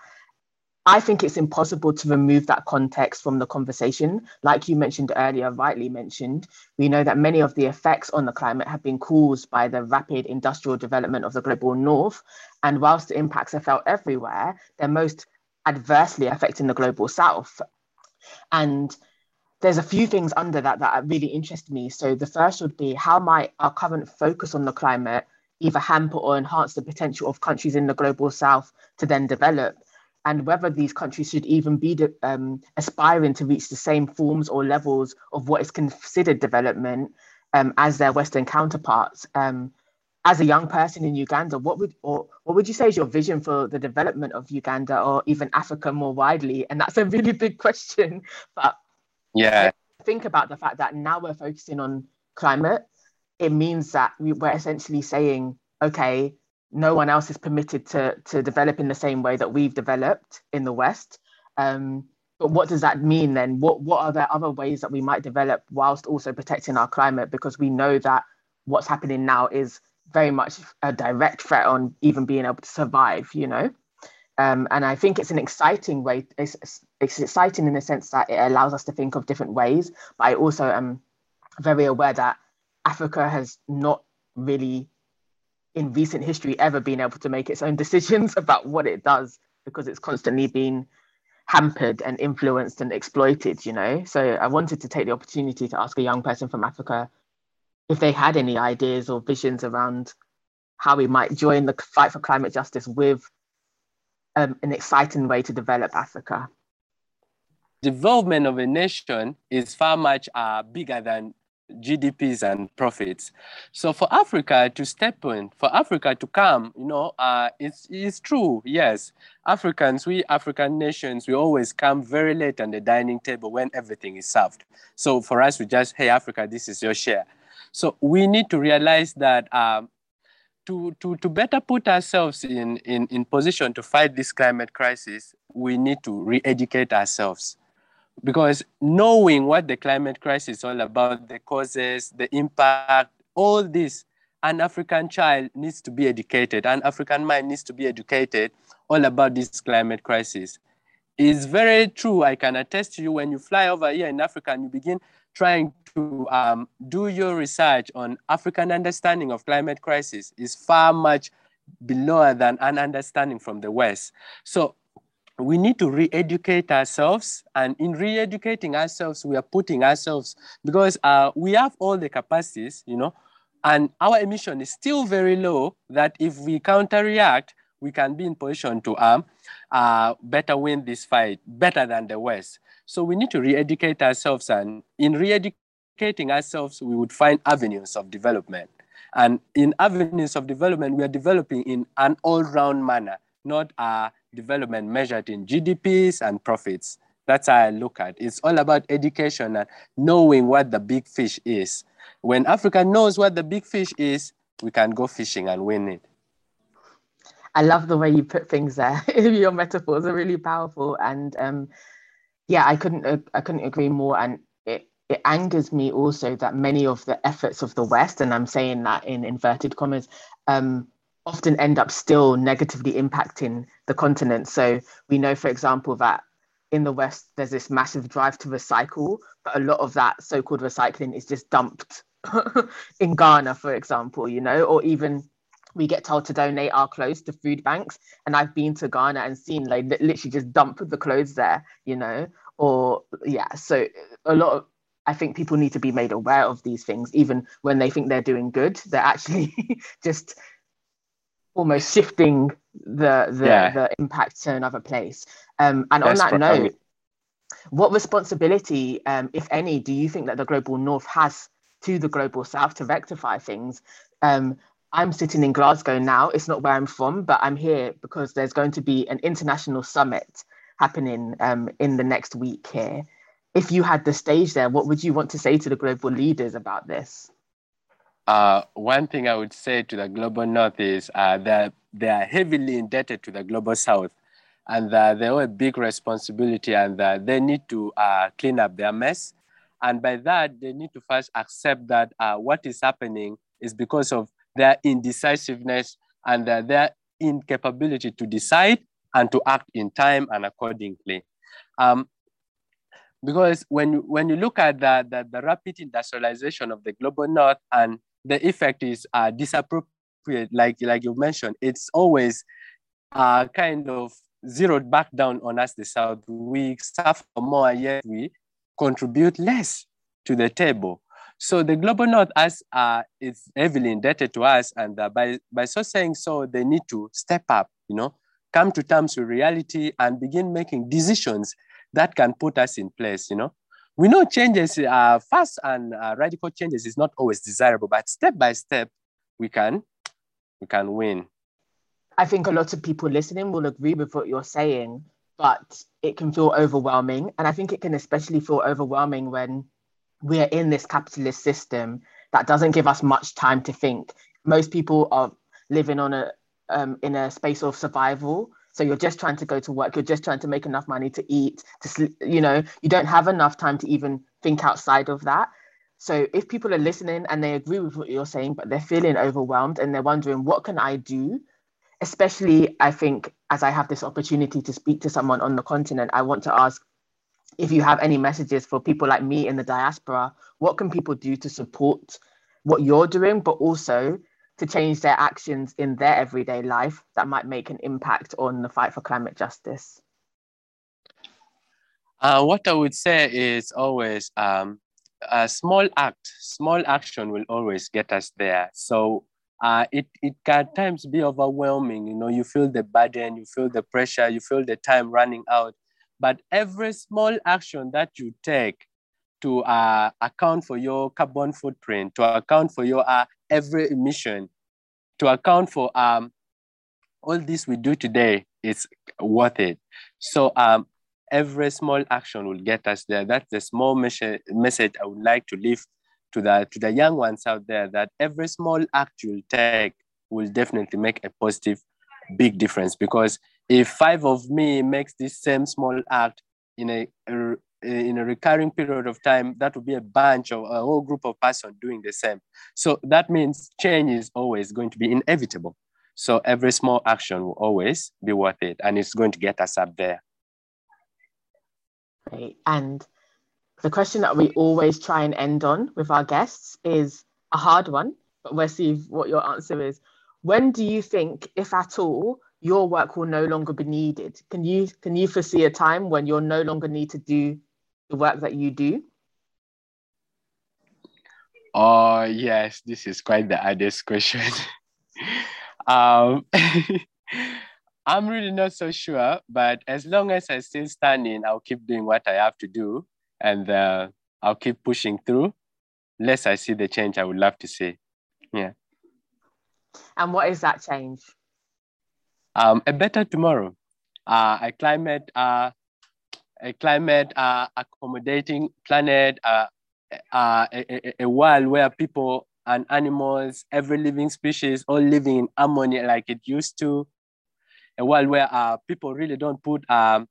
I think it's impossible to remove that context from the conversation. Like you mentioned earlier, rightly mentioned, we know that many of the effects on the climate have been caused by the rapid industrial development of the global north. And whilst the impacts are felt everywhere, they're most adversely affecting the global south. And there's a few things under that that really interest me. So the first would be how might our current focus on the climate either hamper or enhance the potential of countries in the global south to then develop, and whether these countries should even be um, aspiring to reach the same forms or levels of what is considered development um, as their Western counterparts. Um, as a young person in Uganda, what would or what would you say is your vision for the development of Uganda or even Africa more widely? And that's a really big question, but yeah. Think about the fact that now we're focusing on climate. It means that we, we're essentially saying, okay, no one else is permitted to, to develop in the same way that we've developed in the West. Um, but what does that mean then? What, what are there other ways that we might develop whilst also protecting our climate? Because we know that what's happening now is very much a direct threat on even being able to survive, you know? Um, and I think it's an exciting way. It's, it's exciting in the sense that it allows us to think of different ways. But I also am very aware that Africa has not really in recent history ever been able to make its own decisions about what it does because it's constantly been hampered and influenced and exploited you know? So i wanted to take the opportunity to ask a young person from africa if they had any ideas or visions around how we might join the fight for climate justice with um, an exciting way to develop africa. Development of a nation is far much uh, bigger than GDPs and profits. So for Africa to step in, for Africa to come, you know, uh, it's, it's true, yes. Africans, we African nations, we always come very late on the dining table when everything is served. So for us, we just, hey, Africa, this is your share. So we need to realize that um, to, to, to better put ourselves in, in, in position to fight this climate crisis, we need to re-educate ourselves because knowing what the climate crisis is all about, the causes, the impact, all this, an African child needs to be educated, an African mind needs to be educated all about this climate crisis. It's very true. I can attest to you when you fly over here in Africa and you begin trying to um, do your research on African understanding of climate crisis is far much below than an understanding from the West. So we need to re-educate ourselves and in re-educating ourselves we are putting ourselves because uh, we have all the capacities you know and our emission is still very low that if we counter react we can be in position to um, uh, better win this fight better than the west. So we need to re-educate ourselves and in re-educating ourselves we would find avenues of development. And in avenues of development we are developing in an all-round manner not uh, development measured in GDPs and profits. That's how I look at it. It's all about education and knowing what the big fish is. When Africa knows what the big fish is, we can go fishing and win it. I love the way you put things there. Your metaphors are really powerful, and um, yeah, I couldn't I couldn't agree more. And it it angers me also that many of the efforts of the West, and I'm saying that in inverted commas, um, often end up still negatively impacting the continent. So we know, for example, that in the West, there's this massive drive to recycle, but a lot of that so called recycling is just dumped in Ghana, for example, you know, or even we get told to donate our clothes to food banks. And I've been to Ghana and seen like literally just dump the clothes there, you know, or yeah. So a lot of, I think people need to be made aware of these things, even when they think they're doing good. They're actually just almost shifting the the, yeah. the impact to another place. Um, and on that note, what responsibility, um, if any, do you think that the global north has to the global south to rectify things? Um, I'm sitting in Glasgow now. It's not where I'm from, but I'm here because there's going to be an international summit happening um, in the next week here. If you had the stage there, what would you want to say to the global leaders about this? Uh, one thing I would say to the global north is uh, that they are heavily indebted to the global south and that they have a big responsibility and that they need to uh, clean up their mess. And by that, they need to first accept that uh, what is happening is because of their indecisiveness and their incapability to decide and to act in time and accordingly. Um, because when, when you look at the, the, the rapid industrialization of the global north and the effect is uh, disappropriate, like like you mentioned. It's always uh, kind of zeroed back down on us, the South. We suffer more, yet we contribute less to the table. So the global north as uh, is heavily indebted to us, and uh, by by so saying so, they need to step up. You know, come to terms with reality and begin making decisions that can put us in place. You know, we know changes, uh, fast and uh, radical changes is not always desirable, but step by step, we can, we can win. I think a lot of people listening will agree with what you're saying, but it can feel overwhelming. And I think it can especially feel overwhelming when we're in this capitalist system that doesn't give us much time to think. Most people are living on a um, in a space of survival so you're just trying to go to work, you're just trying to make enough money to eat, to sleep, you know, you don't have enough time to even think outside of that. So if people are listening and they agree with what you're saying, but they're feeling overwhelmed and they're wondering, what can I do? Especially, I think, as I have this opportunity to speak to someone on the continent, I want to ask if you have any messages for people like me in the diaspora, what can people do to support what you're doing, but also to change their actions in their everyday life that might make an impact on the fight for climate justice? Uh, what I would say is always um, a small act, small action will always get us there. So uh, it, it can at times be overwhelming. You know, you feel the burden, you feel the pressure, you feel the time running out. But every small action that you take to uh, account for your carbon footprint, to account for your uh, every emission, to account for um, all this we do today, it's worth it. So um, every small action will get us there. That's the small message I would like to leave to the, to the young ones out there that every small act you take will definitely make a positive, big difference. Because if five of me makes this same small act in a, a in a recurring period of time, that would be a bunch of a whole group of person doing the same. So that means change is always going to be inevitable. So every small action will always be worth it, and it's going to get us up there. Great. And the question that we always try and end on with our guests is a hard one, but we'll see what your answer is. When do you think, if at all, your work will no longer be needed? Can you can you foresee a time when you'll no longer need to do the work that you do? Oh yes, this is quite the hardest question. um, I'm really not so sure, but as long as I still standing, I'll keep doing what I have to do, and uh, I'll keep pushing through. Unless I see the change I would love to see. Yeah. And what is that change? Um, a better tomorrow. Uh, a climate, uh, a climate uh, accommodating planet, uh, uh, a, a, world where people and animals, every living species, all living in harmony like it used to a world where uh, people really don't put um,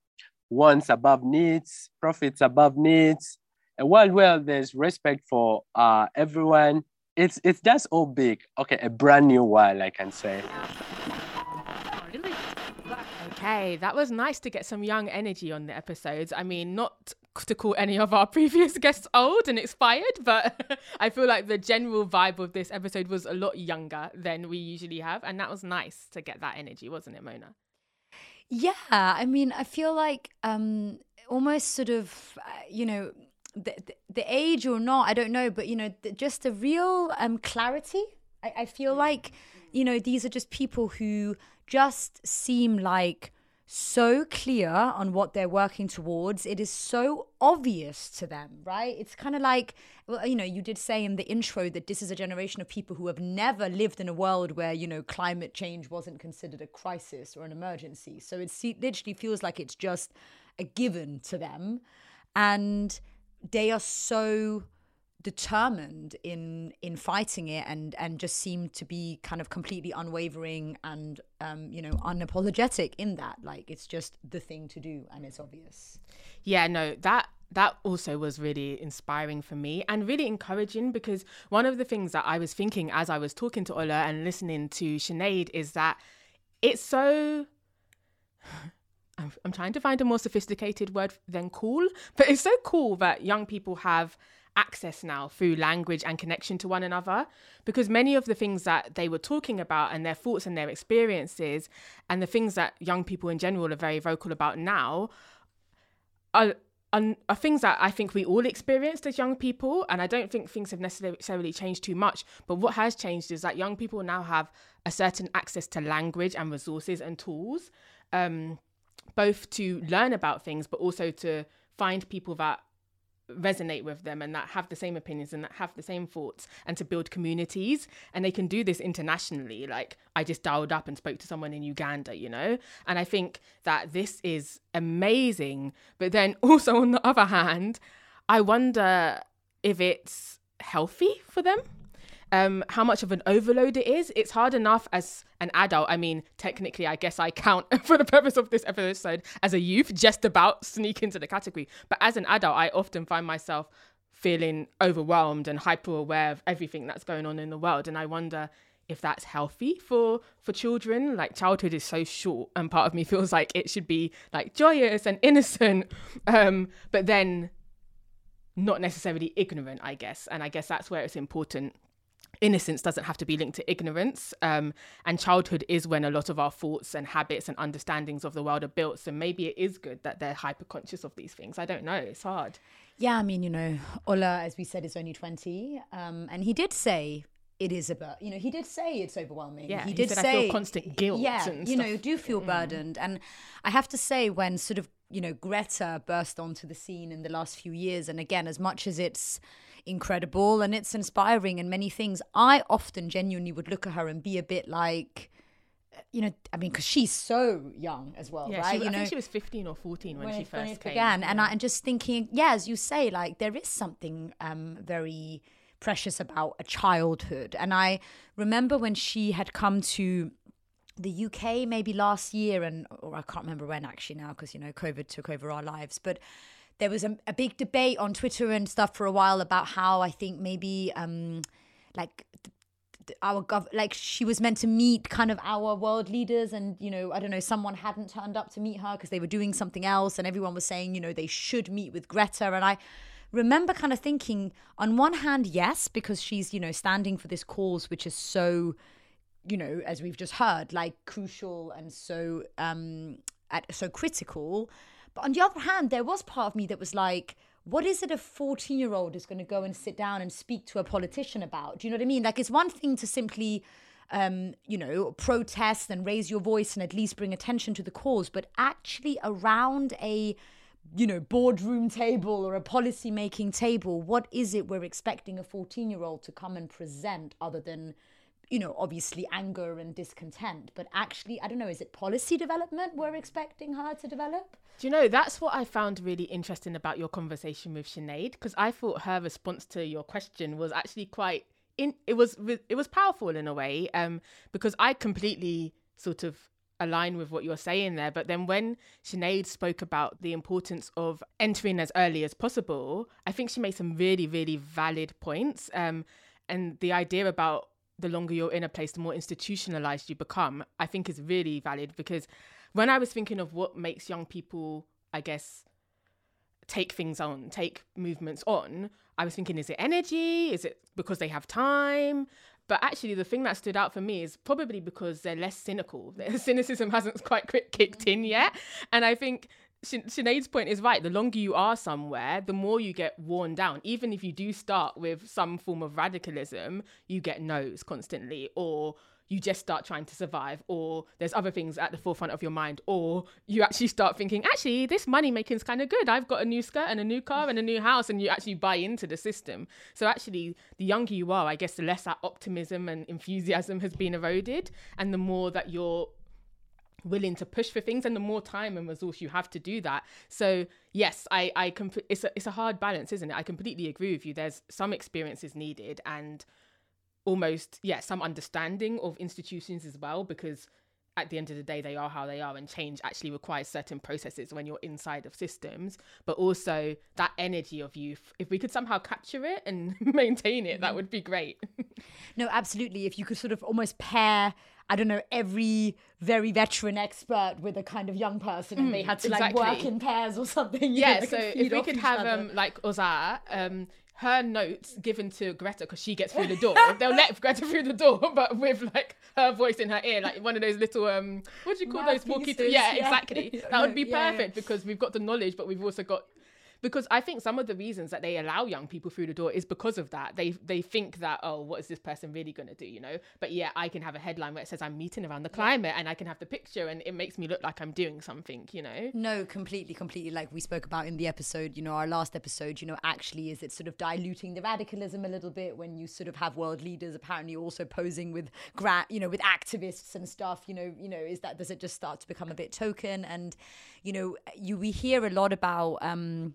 wants above needs, profits above needs, a world where there's respect for uh, everyone. It's, it's just all big. Okay, a brand new world, I can say. Okay, that was nice to get some young energy on the episodes. I mean, not to call any of our previous guests old and expired, but I feel like the general vibe of this episode was a lot younger than we usually have. And that was nice to get that energy, wasn't it, Mona? Yeah, I mean, I feel like um, almost sort of, uh, you know, the, the, the age or not, I don't know, but, you know, the, just a real um, clarity. I, I feel like, you know, these are just people who just seem like so clear on what they're working towards. It is so obvious to them, right? It's kind of like, well, you know, you did say in the intro that this is a generation of people who have never lived in a world where, you know, climate change wasn't considered a crisis or an emergency. So it literally feels like it's just a given to them. And they are so determined in in fighting it and and just seem to be kind of completely unwavering and um you know unapologetic in that. Like it's just the thing to do and it's obvious. Yeah no that that also was really inspiring for me and really encouraging because one of the things that I was thinking as I was talking to Ola and listening to Sinead is that it's so I'm, I'm trying to find a more sophisticated word than cool, but it's so cool that young people have access now through language and connection to one another because many of the things that they were talking about and their thoughts and their experiences and the things that young people in general are very vocal about now are, are, things that I think we all experienced as young people and I don't think things have necessarily changed too much. But what has changed is that young people now have a certain access to language and resources and tools um, both to learn about things but also to find people that resonate with them and that have the same opinions and that have the same thoughts and to build communities. And they can do this internationally. Like i just dialed up and spoke to someone in uganda you know? And i think that this is amazing. But then also on the other hand i wonder if it's healthy for them um, how much of an overload it is. It's hard enough as an adult. I mean, technically, I guess I count for the purpose of this episode as a youth, just about sneak into the category. But as an adult, I often find myself feeling overwhelmed and hyper aware of everything that's going on in the world. And I wonder if that's healthy for for children like childhood is so short and part of me feels like it should be like joyous and innocent um but then not necessarily ignorant i guess and i guess that's where it's important innocence doesn't have to be linked to ignorance. Um, and childhood is when a lot of our thoughts and habits and understandings of the world are built. So maybe it is good that they're hyper conscious of these things. I don't know. It's hard. Yeah, I mean, you know, Ola, as we said, is only 20. Um, and he did say it is about, you know, he did say it's overwhelming. Yeah, he he did said, "I say feel constant guilt Yeah, you know, do feel Mm. burdened. And I have to say, when sort of, you know, Greta burst onto the scene in the last few years, and again, as much as it's incredible and it's inspiring and many things, I often genuinely would look at her and be a bit like, you know, I mean, because she's so young as well, Yeah, right? she, you I know, think she was 15 or 14 when, she it- when first it came. began. And I, and just thinking, yeah, as you say, like there is something um, very precious about a childhood. And I remember when she had come to the UK maybe last year, and or I can't remember when actually now because you know COVID took over our lives, but. There was a, a big debate on Twitter and stuff for a while about how I think maybe um, like our gov like she was meant to meet kind of our world leaders and you know i don't know someone hadn't turned up to meet her because they were doing something else and everyone was saying you know they should meet with greta. And i remember kind of thinking on one hand yes because she's you know standing for this cause which is so you know as we've just heard like crucial and so um at, so critical but on the other hand there was part of me that was like what is it a 14 year old is going to go and sit down and speak to a politician about? Do you know what i mean? Like it's one thing to simply um, you know, protest and raise your voice and at least bring attention to the cause, but actually around a, you know, boardroom table or a policy making table, what is it we're expecting a 14 year old to come and present other than, you know, obviously anger and discontent, but actually, I don't know, is it policy development we're expecting her to develop? Do you know that's what I found really interesting about your conversation with Sinead because I thought her response to your question was actually quite in it was it was powerful in a way um because I completely sort of align with what you're saying there but then when Sinead spoke about the importance of entering as early as possible I think she made some really really valid points um and the idea about the longer you're in a place, the more institutionalized you become, I think is really valid because when I was thinking of what makes young people, I guess, take things on, take movements on, I was thinking, is it energy? Is it because they have time? But actually, the thing that stood out for me is probably because they're less cynical. Their cynicism hasn't quite kicked in yet. And I think Sinead's point is right. The longer you are somewhere, the more you get worn down. Even if you do start with some form of radicalism, you get no's constantly, or you just start trying to survive, or there's other things at the forefront of your mind, or you actually start thinking, actually, this money making is kind of good. I've got a new skirt and a new car and a new house, and you actually buy into the system. So actually, the younger you are, I guess, the less that optimism and enthusiasm has been eroded, and the more that you're willing to push for things and the more time and resource you have to do that. So yes i i comp- it's a, it's a hard balance isn't it? I completely agree with you. There's some experiences needed and almost yeah some understanding of institutions as well because at the end of the day they are how they are and change actually requires certain processes when you're inside of systems. But also that energy of youth if we could somehow capture it and maintain it that mm-hmm. would be great. No, absolutely. If you could sort of almost pair, I don't know, every very veteran expert with a kind of young person, and they had to like work in pairs or something. yeah know, so if we could have other. um like Ozar um her notes given to Greta because she gets through the door. They'll let Greta through the door, but with like her voice in her ear, like one of those little um, what do you call those walkie? Yeah, yeah. exactly. That would be Yeah, yeah. perfect because we've got the knowledge, but we've also got because I think some of the reasons that they allow young people through the door is because of that. They they think that oh, what is this person really going to do? You know. But yeah, I can have a headline where it says I'm meeting around the climate, and I can have the picture, and it makes me look like I'm doing something. You know. No, completely, completely. Like we spoke about in the episode, you know, our last episode, you know, actually, is it sort of diluting the radicalism a little bit when you sort of have world leaders apparently also posing with, gra- you know, with activists and stuff. You know, you know, is that does it just start to become a bit token? And you know, you we hear a lot about. um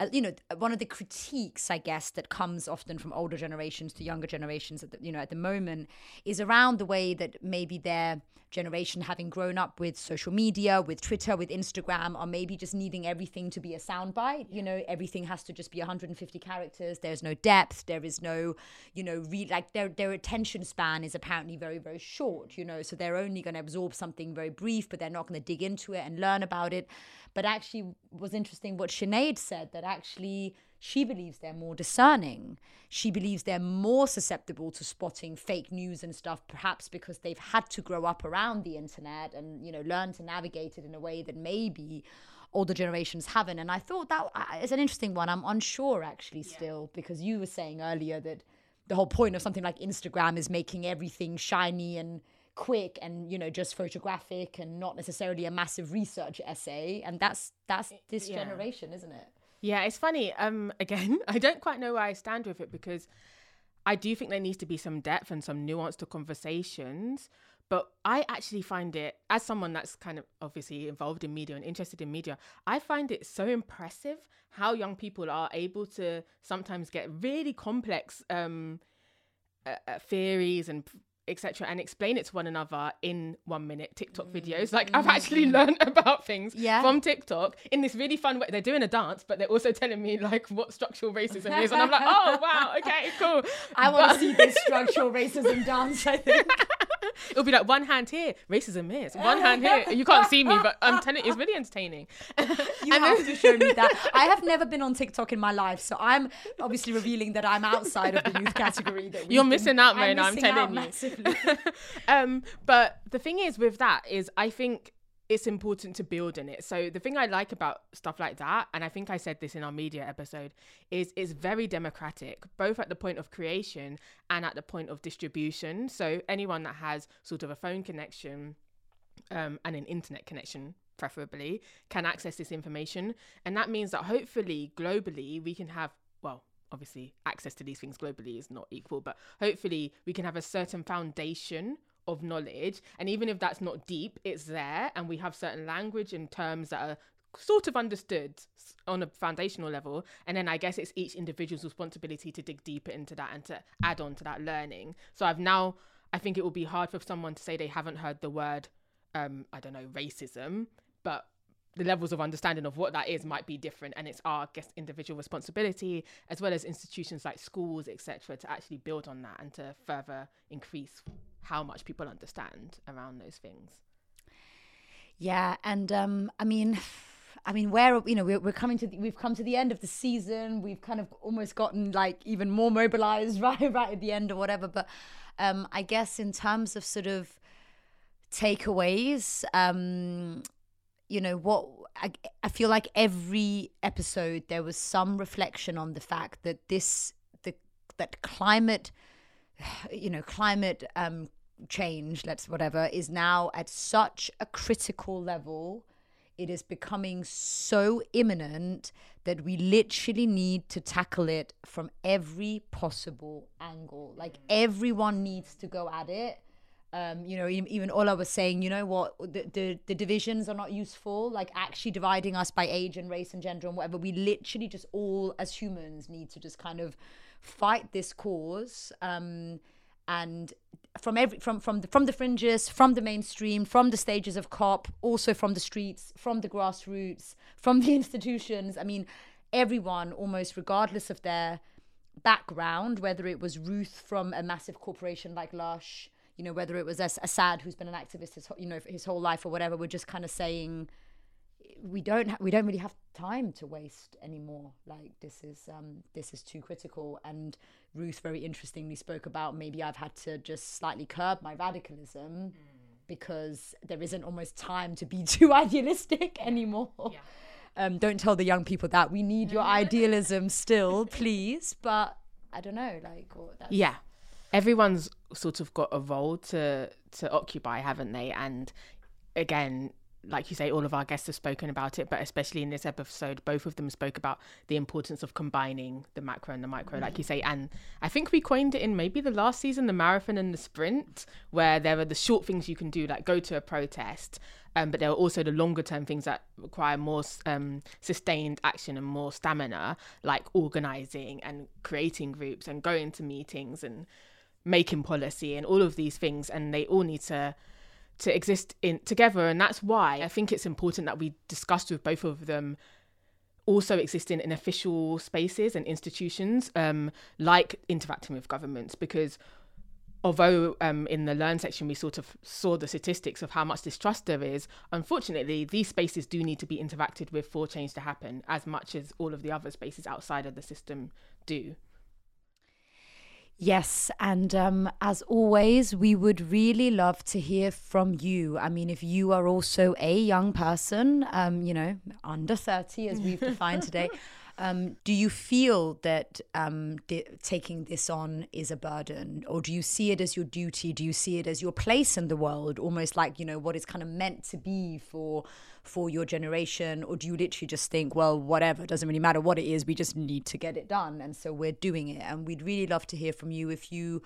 uh, you know one of the critiques i guess that comes often from older generations to younger generations at the, you know at the moment is around the way that maybe their generation having grown up with social media with twitter with instagram are maybe just needing everything to be a soundbite. You know everything has to just be 150 characters. There's no depth. There is no you know re- like their their attention span is apparently very very short you know so they're only going to absorb something very brief but they're not going to dig into it and learn about it but actually was interesting what Sinead said that actually she believes they're more discerning. She believes they're more susceptible to spotting fake news and stuff, perhaps because they've had to grow up around the internet and, you know, learn to navigate it in a way that maybe older generations haven't. And I thought that uh, an interesting one. I'm unsure actually still, because you were saying earlier that the whole point of something like Instagram is making everything shiny and quick and you know just photographic and not necessarily a massive research essay and that's that's this Yeah. generation isn't it Yeah, it's funny. Um, again, I don't quite know where I stand with it because I do think there needs to be some depth and some nuance to conversations. But I actually find it, as someone that's kind of obviously involved in media and interested in media, I find it so impressive how young people are able to sometimes get really complex um, uh, uh, theories and etc and explain it to one another in one minute tiktok mm. videos. Like i've actually mm. learned about things Yeah. from tiktok in this really fun way. They're doing a dance but they're also telling me like what structural racism is. And i'm like oh wow okay cool. I want to see this structural racism dance i think it'll be like one hand here racism is one hand here. You can't see me but i'm telling you it's really entertaining. You have to show me that. I have never been on tiktok in my life so i'm obviously revealing that i'm outside of the youth category that You're been- missing out, I'm I'm telling you. um, but the thing is with that is I think it's important to build in it. So the thing I like about stuff like that, and I think I said this in our media episode, is it's very democratic, both at the point of creation and at the point of distribution. So anyone that has sort of a phone connection um, and an internet connection preferably can access this information and that means that hopefully globally we can have well obviously access to these things globally is not equal but hopefully we can have a certain foundation of knowledge and even if that's not deep it's there and we have certain language and terms that are sort of understood on a foundational level and then i guess it's each individual's responsibility to dig deeper into that and to add on to that learning. So i've now i think it will be hard for someone to say they haven't heard the word um i don't know racism but the levels of understanding of what that is might be different and it's our I guess individual responsibility as well as institutions like schools etc to actually build on that and to further increase how much people understand around those things Yeah, and um, I mean, I mean, where you know we're, we're coming to the, we've come to the end of the season. We've kind of almost gotten like even more mobilized right right at the end or whatever. But um, I guess in terms of sort of takeaways, um, you know what I, I feel like every episode there was some reflection on the fact that this the that climate you know climate um change let's whatever is now at such a critical level it is becoming so imminent that we literally need to tackle it from every possible angle like everyone needs to go at it um, you know, even Ola was saying, you know what, the, the the divisions are not useful. Like actually dividing us by age and race and gender and whatever. We literally just all as humans need to just kind of fight this cause. Um, and from every from from the, from the fringes, from the mainstream, from the stages of COP, also from the streets, from the grassroots, from the institutions. I mean, everyone, almost regardless of their background, whether it was Ruth from a massive corporation like Lush, you know, whether it was As- Assad who's been an activist his, you know his whole life or whatever, we're just kind of saying we don't ha- we don't really have time to waste anymore. Like this is um this is too critical. And Ruth very interestingly spoke about maybe I've had to just slightly curb my radicalism because there isn't almost time to be too idealistic anymore. Um, don't tell the young people that. We need your idealism still, please. But I don't know, like yeah. Everyone's sort of got a role to to occupy haven't they? And again like you say all of our guests have spoken about it but especially in this episode both of them spoke about the importance of combining the macro and the micro like you say. And i think we coined it in maybe the last season the marathon and the sprint where there are the short things you can do like go to a protest um, but there are also the longer term things that require more um, sustained action and more stamina like organizing and creating groups and going to meetings and making policy and all of these things. And they all need to to exist in together and that's why i think it's important that we discussed with both of them also existing in official spaces and institutions um, like interacting with governments because although um, in the learn section we sort of saw the statistics of how much distrust there is, unfortunately, these spaces do need to be interacted with for change to happen as much as all of the other spaces outside of the system do. Yes, and um, as always, we would really love to hear from you. I mean, if you are also a young person, um, you know, under 30, as we've defined today, um, do you feel that um, di- taking this on is a burden, or do you see it as your duty? Do you see it as your place in the world, almost like you know what is kind of meant to be for for your generation, or do you literally just think, well, whatever, doesn't really matter what it is, we just need to get it done, and so we're doing it, and we'd really love to hear from you if you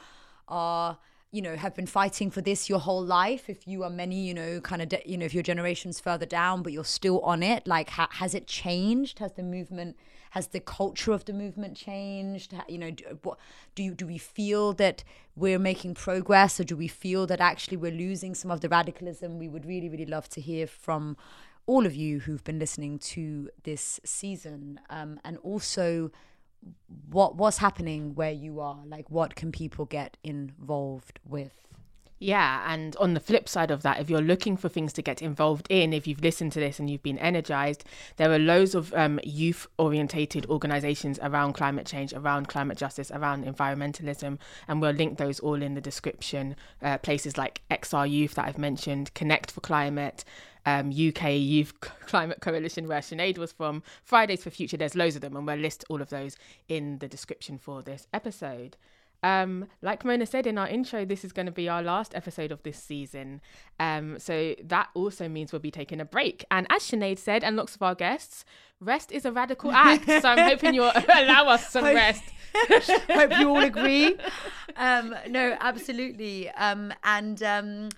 are you know have been fighting for this your whole life if you are many you know kind of de- you know if your generation's further down but you're still on it like ha- has it changed? Has the movement has the culture of the movement changed? You know do, what do you do we feel that we're making progress or do we feel that actually we're losing some of the radicalism? We would really really love to hear from all of you who've been listening to this season. Um, and also what what's happening where you are? Like what can people get involved with yeah, and on the flip side of that, if you're looking for things to get involved in, if you've listened to this and you've been energized, there are loads of um, youth orientated organizations around climate change, around climate justice, around environmentalism, and we'll link those all in the description. Uh, places like XR Youth that I've mentioned, Connect for Climate, um, UK Youth Climate Coalition, where Sinead was from, Fridays for Future, there's loads of them, and we'll list all of those in the description for this episode. Um, like Mona said in our intro, this is going to be our last episode of this season. Um, so that also means we'll be taking a break. And as Sinead said, and lots of our guests, rest is a radical act. so I'm hoping you'll allow us some rest. Hope you all agree. Um, no, absolutely. Um, and um,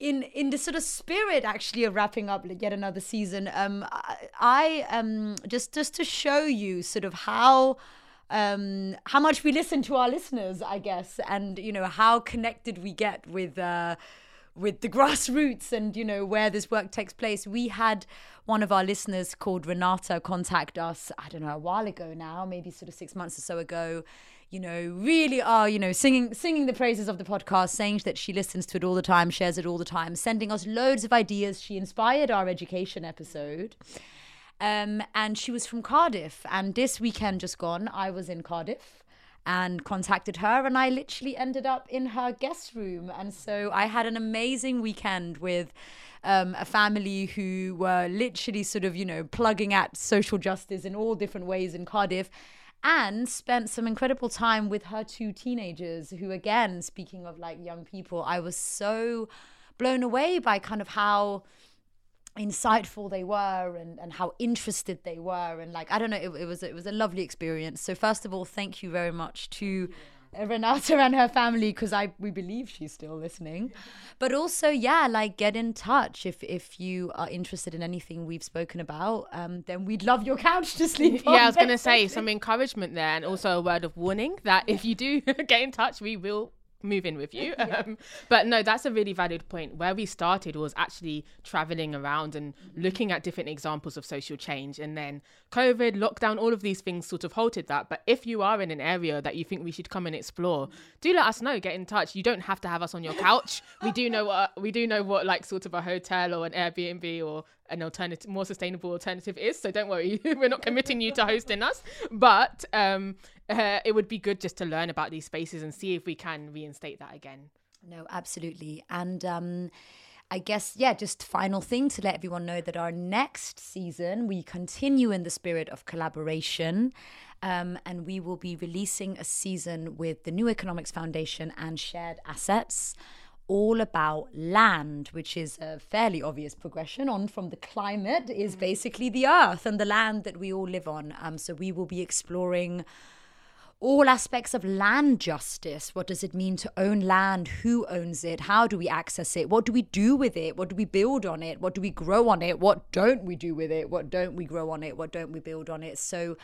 in in the sort of spirit actually of wrapping up yet another season, um, I, I um, just just to show you sort of how um, how much we listen to our listeners, I guess, and you know how connected we get with uh, with the grassroots and you know where this work takes place. We had one of our listeners called Renata contact us. I don't know a while ago now, maybe sort of six months or so ago. You know, really are you know singing singing the praises of the podcast, saying that she listens to it all the time, shares it all the time, sending us loads of ideas. She inspired our education episode. Um, and she was from Cardiff. And this weekend just gone, I was in Cardiff and contacted her, and I literally ended up in her guest room. And so I had an amazing weekend with. Um, a family who were literally sort of, you know, plugging at social justice in all different ways in Cardiff and spent some incredible time with her two teenagers who again speaking of like young people i was so blown away by kind of how insightful they were and, and how interested they were. And like I don't know it, it was it was a lovely experience. So first of all thank you very much to Renata and her family because I we believe she's still listening. But also yeah like get in touch. If if you are interested in anything we've spoken about um then we'd love your couch to sleep yeah I was gonna say some encouragement there and also a word of warning that if you do get in touch we will move in with you. yeah. um, but no, that's a really valid point. Where we started was actually traveling around and looking at different examples of social change. And then COVID, lockdown, all of these things sort of halted that. But if you are in an area that you think we should come and explore, do let us know. Get in touch. You don't have to have us on your couch. we do know what we do know what like sort of a hotel or an Airbnb or an alternative, more sustainable alternative is. So don't worry, we're not committing you to hosting us. But um, uh, it would be good just to learn about these spaces and see if we can reinstate that again. No, absolutely. And um, I guess, yeah, just final thing to let everyone know that our next season, we continue in the spirit of collaboration. Um, and we will be releasing a season with the New Economics Foundation and Shared Assets all about land, which is a fairly obvious progression on from the climate, is basically the earth and the land that we all live on. Um, so we will be exploring all aspects of land justice. What does it mean to own land? Who owns it? How do we access it? What do we do with it? What do we build on it? What do we grow on it? What don't we do with it? What don't we grow on it? What don't we build on it? So,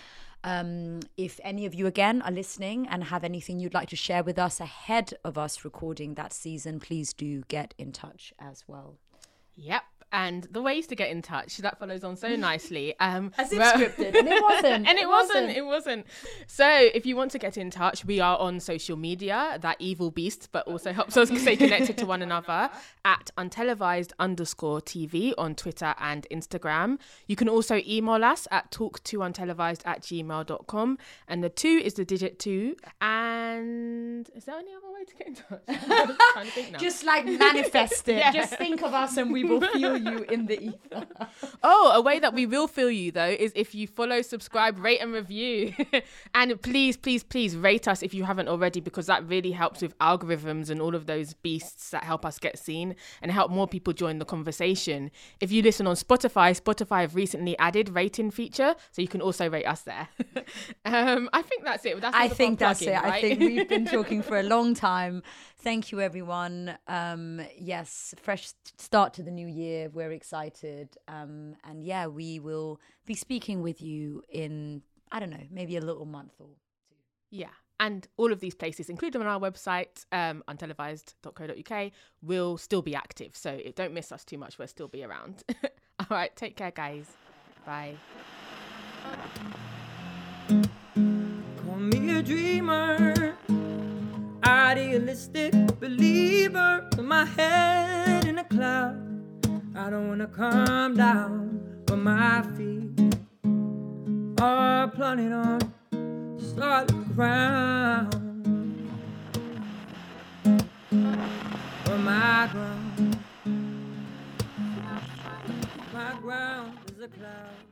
um, if any of you again are listening and have anything you'd like to share with us ahead of us recording that season, please do get in touch as well. Yep. And the ways to get in touch that follows on so nicely. Um, As if well- scripted, and it wasn't. and it, It wasn't. wasn't. It wasn't. So if you want to get in touch, we are on social media, that evil beast, but also helps us stay connected to one another at untelevised underscore TV on Twitter and Instagram. You can also email us at talk2untelevised at gmail.com. And the two is the digit two. And is there any other way to get in touch? I'm trying to think now. Just like manifest it. Yeah. Just think of us and we will feel you in the ether. Oh, a way that we will feel you though is if you follow, subscribe, rate, and review. and please, please, please rate us if you haven't already, because that really helps with algorithms and all of those beasts that help us get seen and help more people join the conversation. If you listen on Spotify, Spotify have recently added rating feature, so you can also rate us there. um, I think that's it. That's I think that's it. plugging, I think we've been talking for a long time. Thank you, everyone. Um, yes, fresh start to the new year. We're excited. Um, and yeah, we will be speaking with you in, I don't know, maybe a little month or two. Yeah. And all of these places, including on our website, um, untelevised.co.uk, will still be active. So don't miss us too much. We'll still be around. all right. Take care, guys. Bye. Call me a dreamer, idealistic believer with my head in a cloud. I don't wanna come down, but my feet are planted on solid ground. But my ground, my ground is a cloud.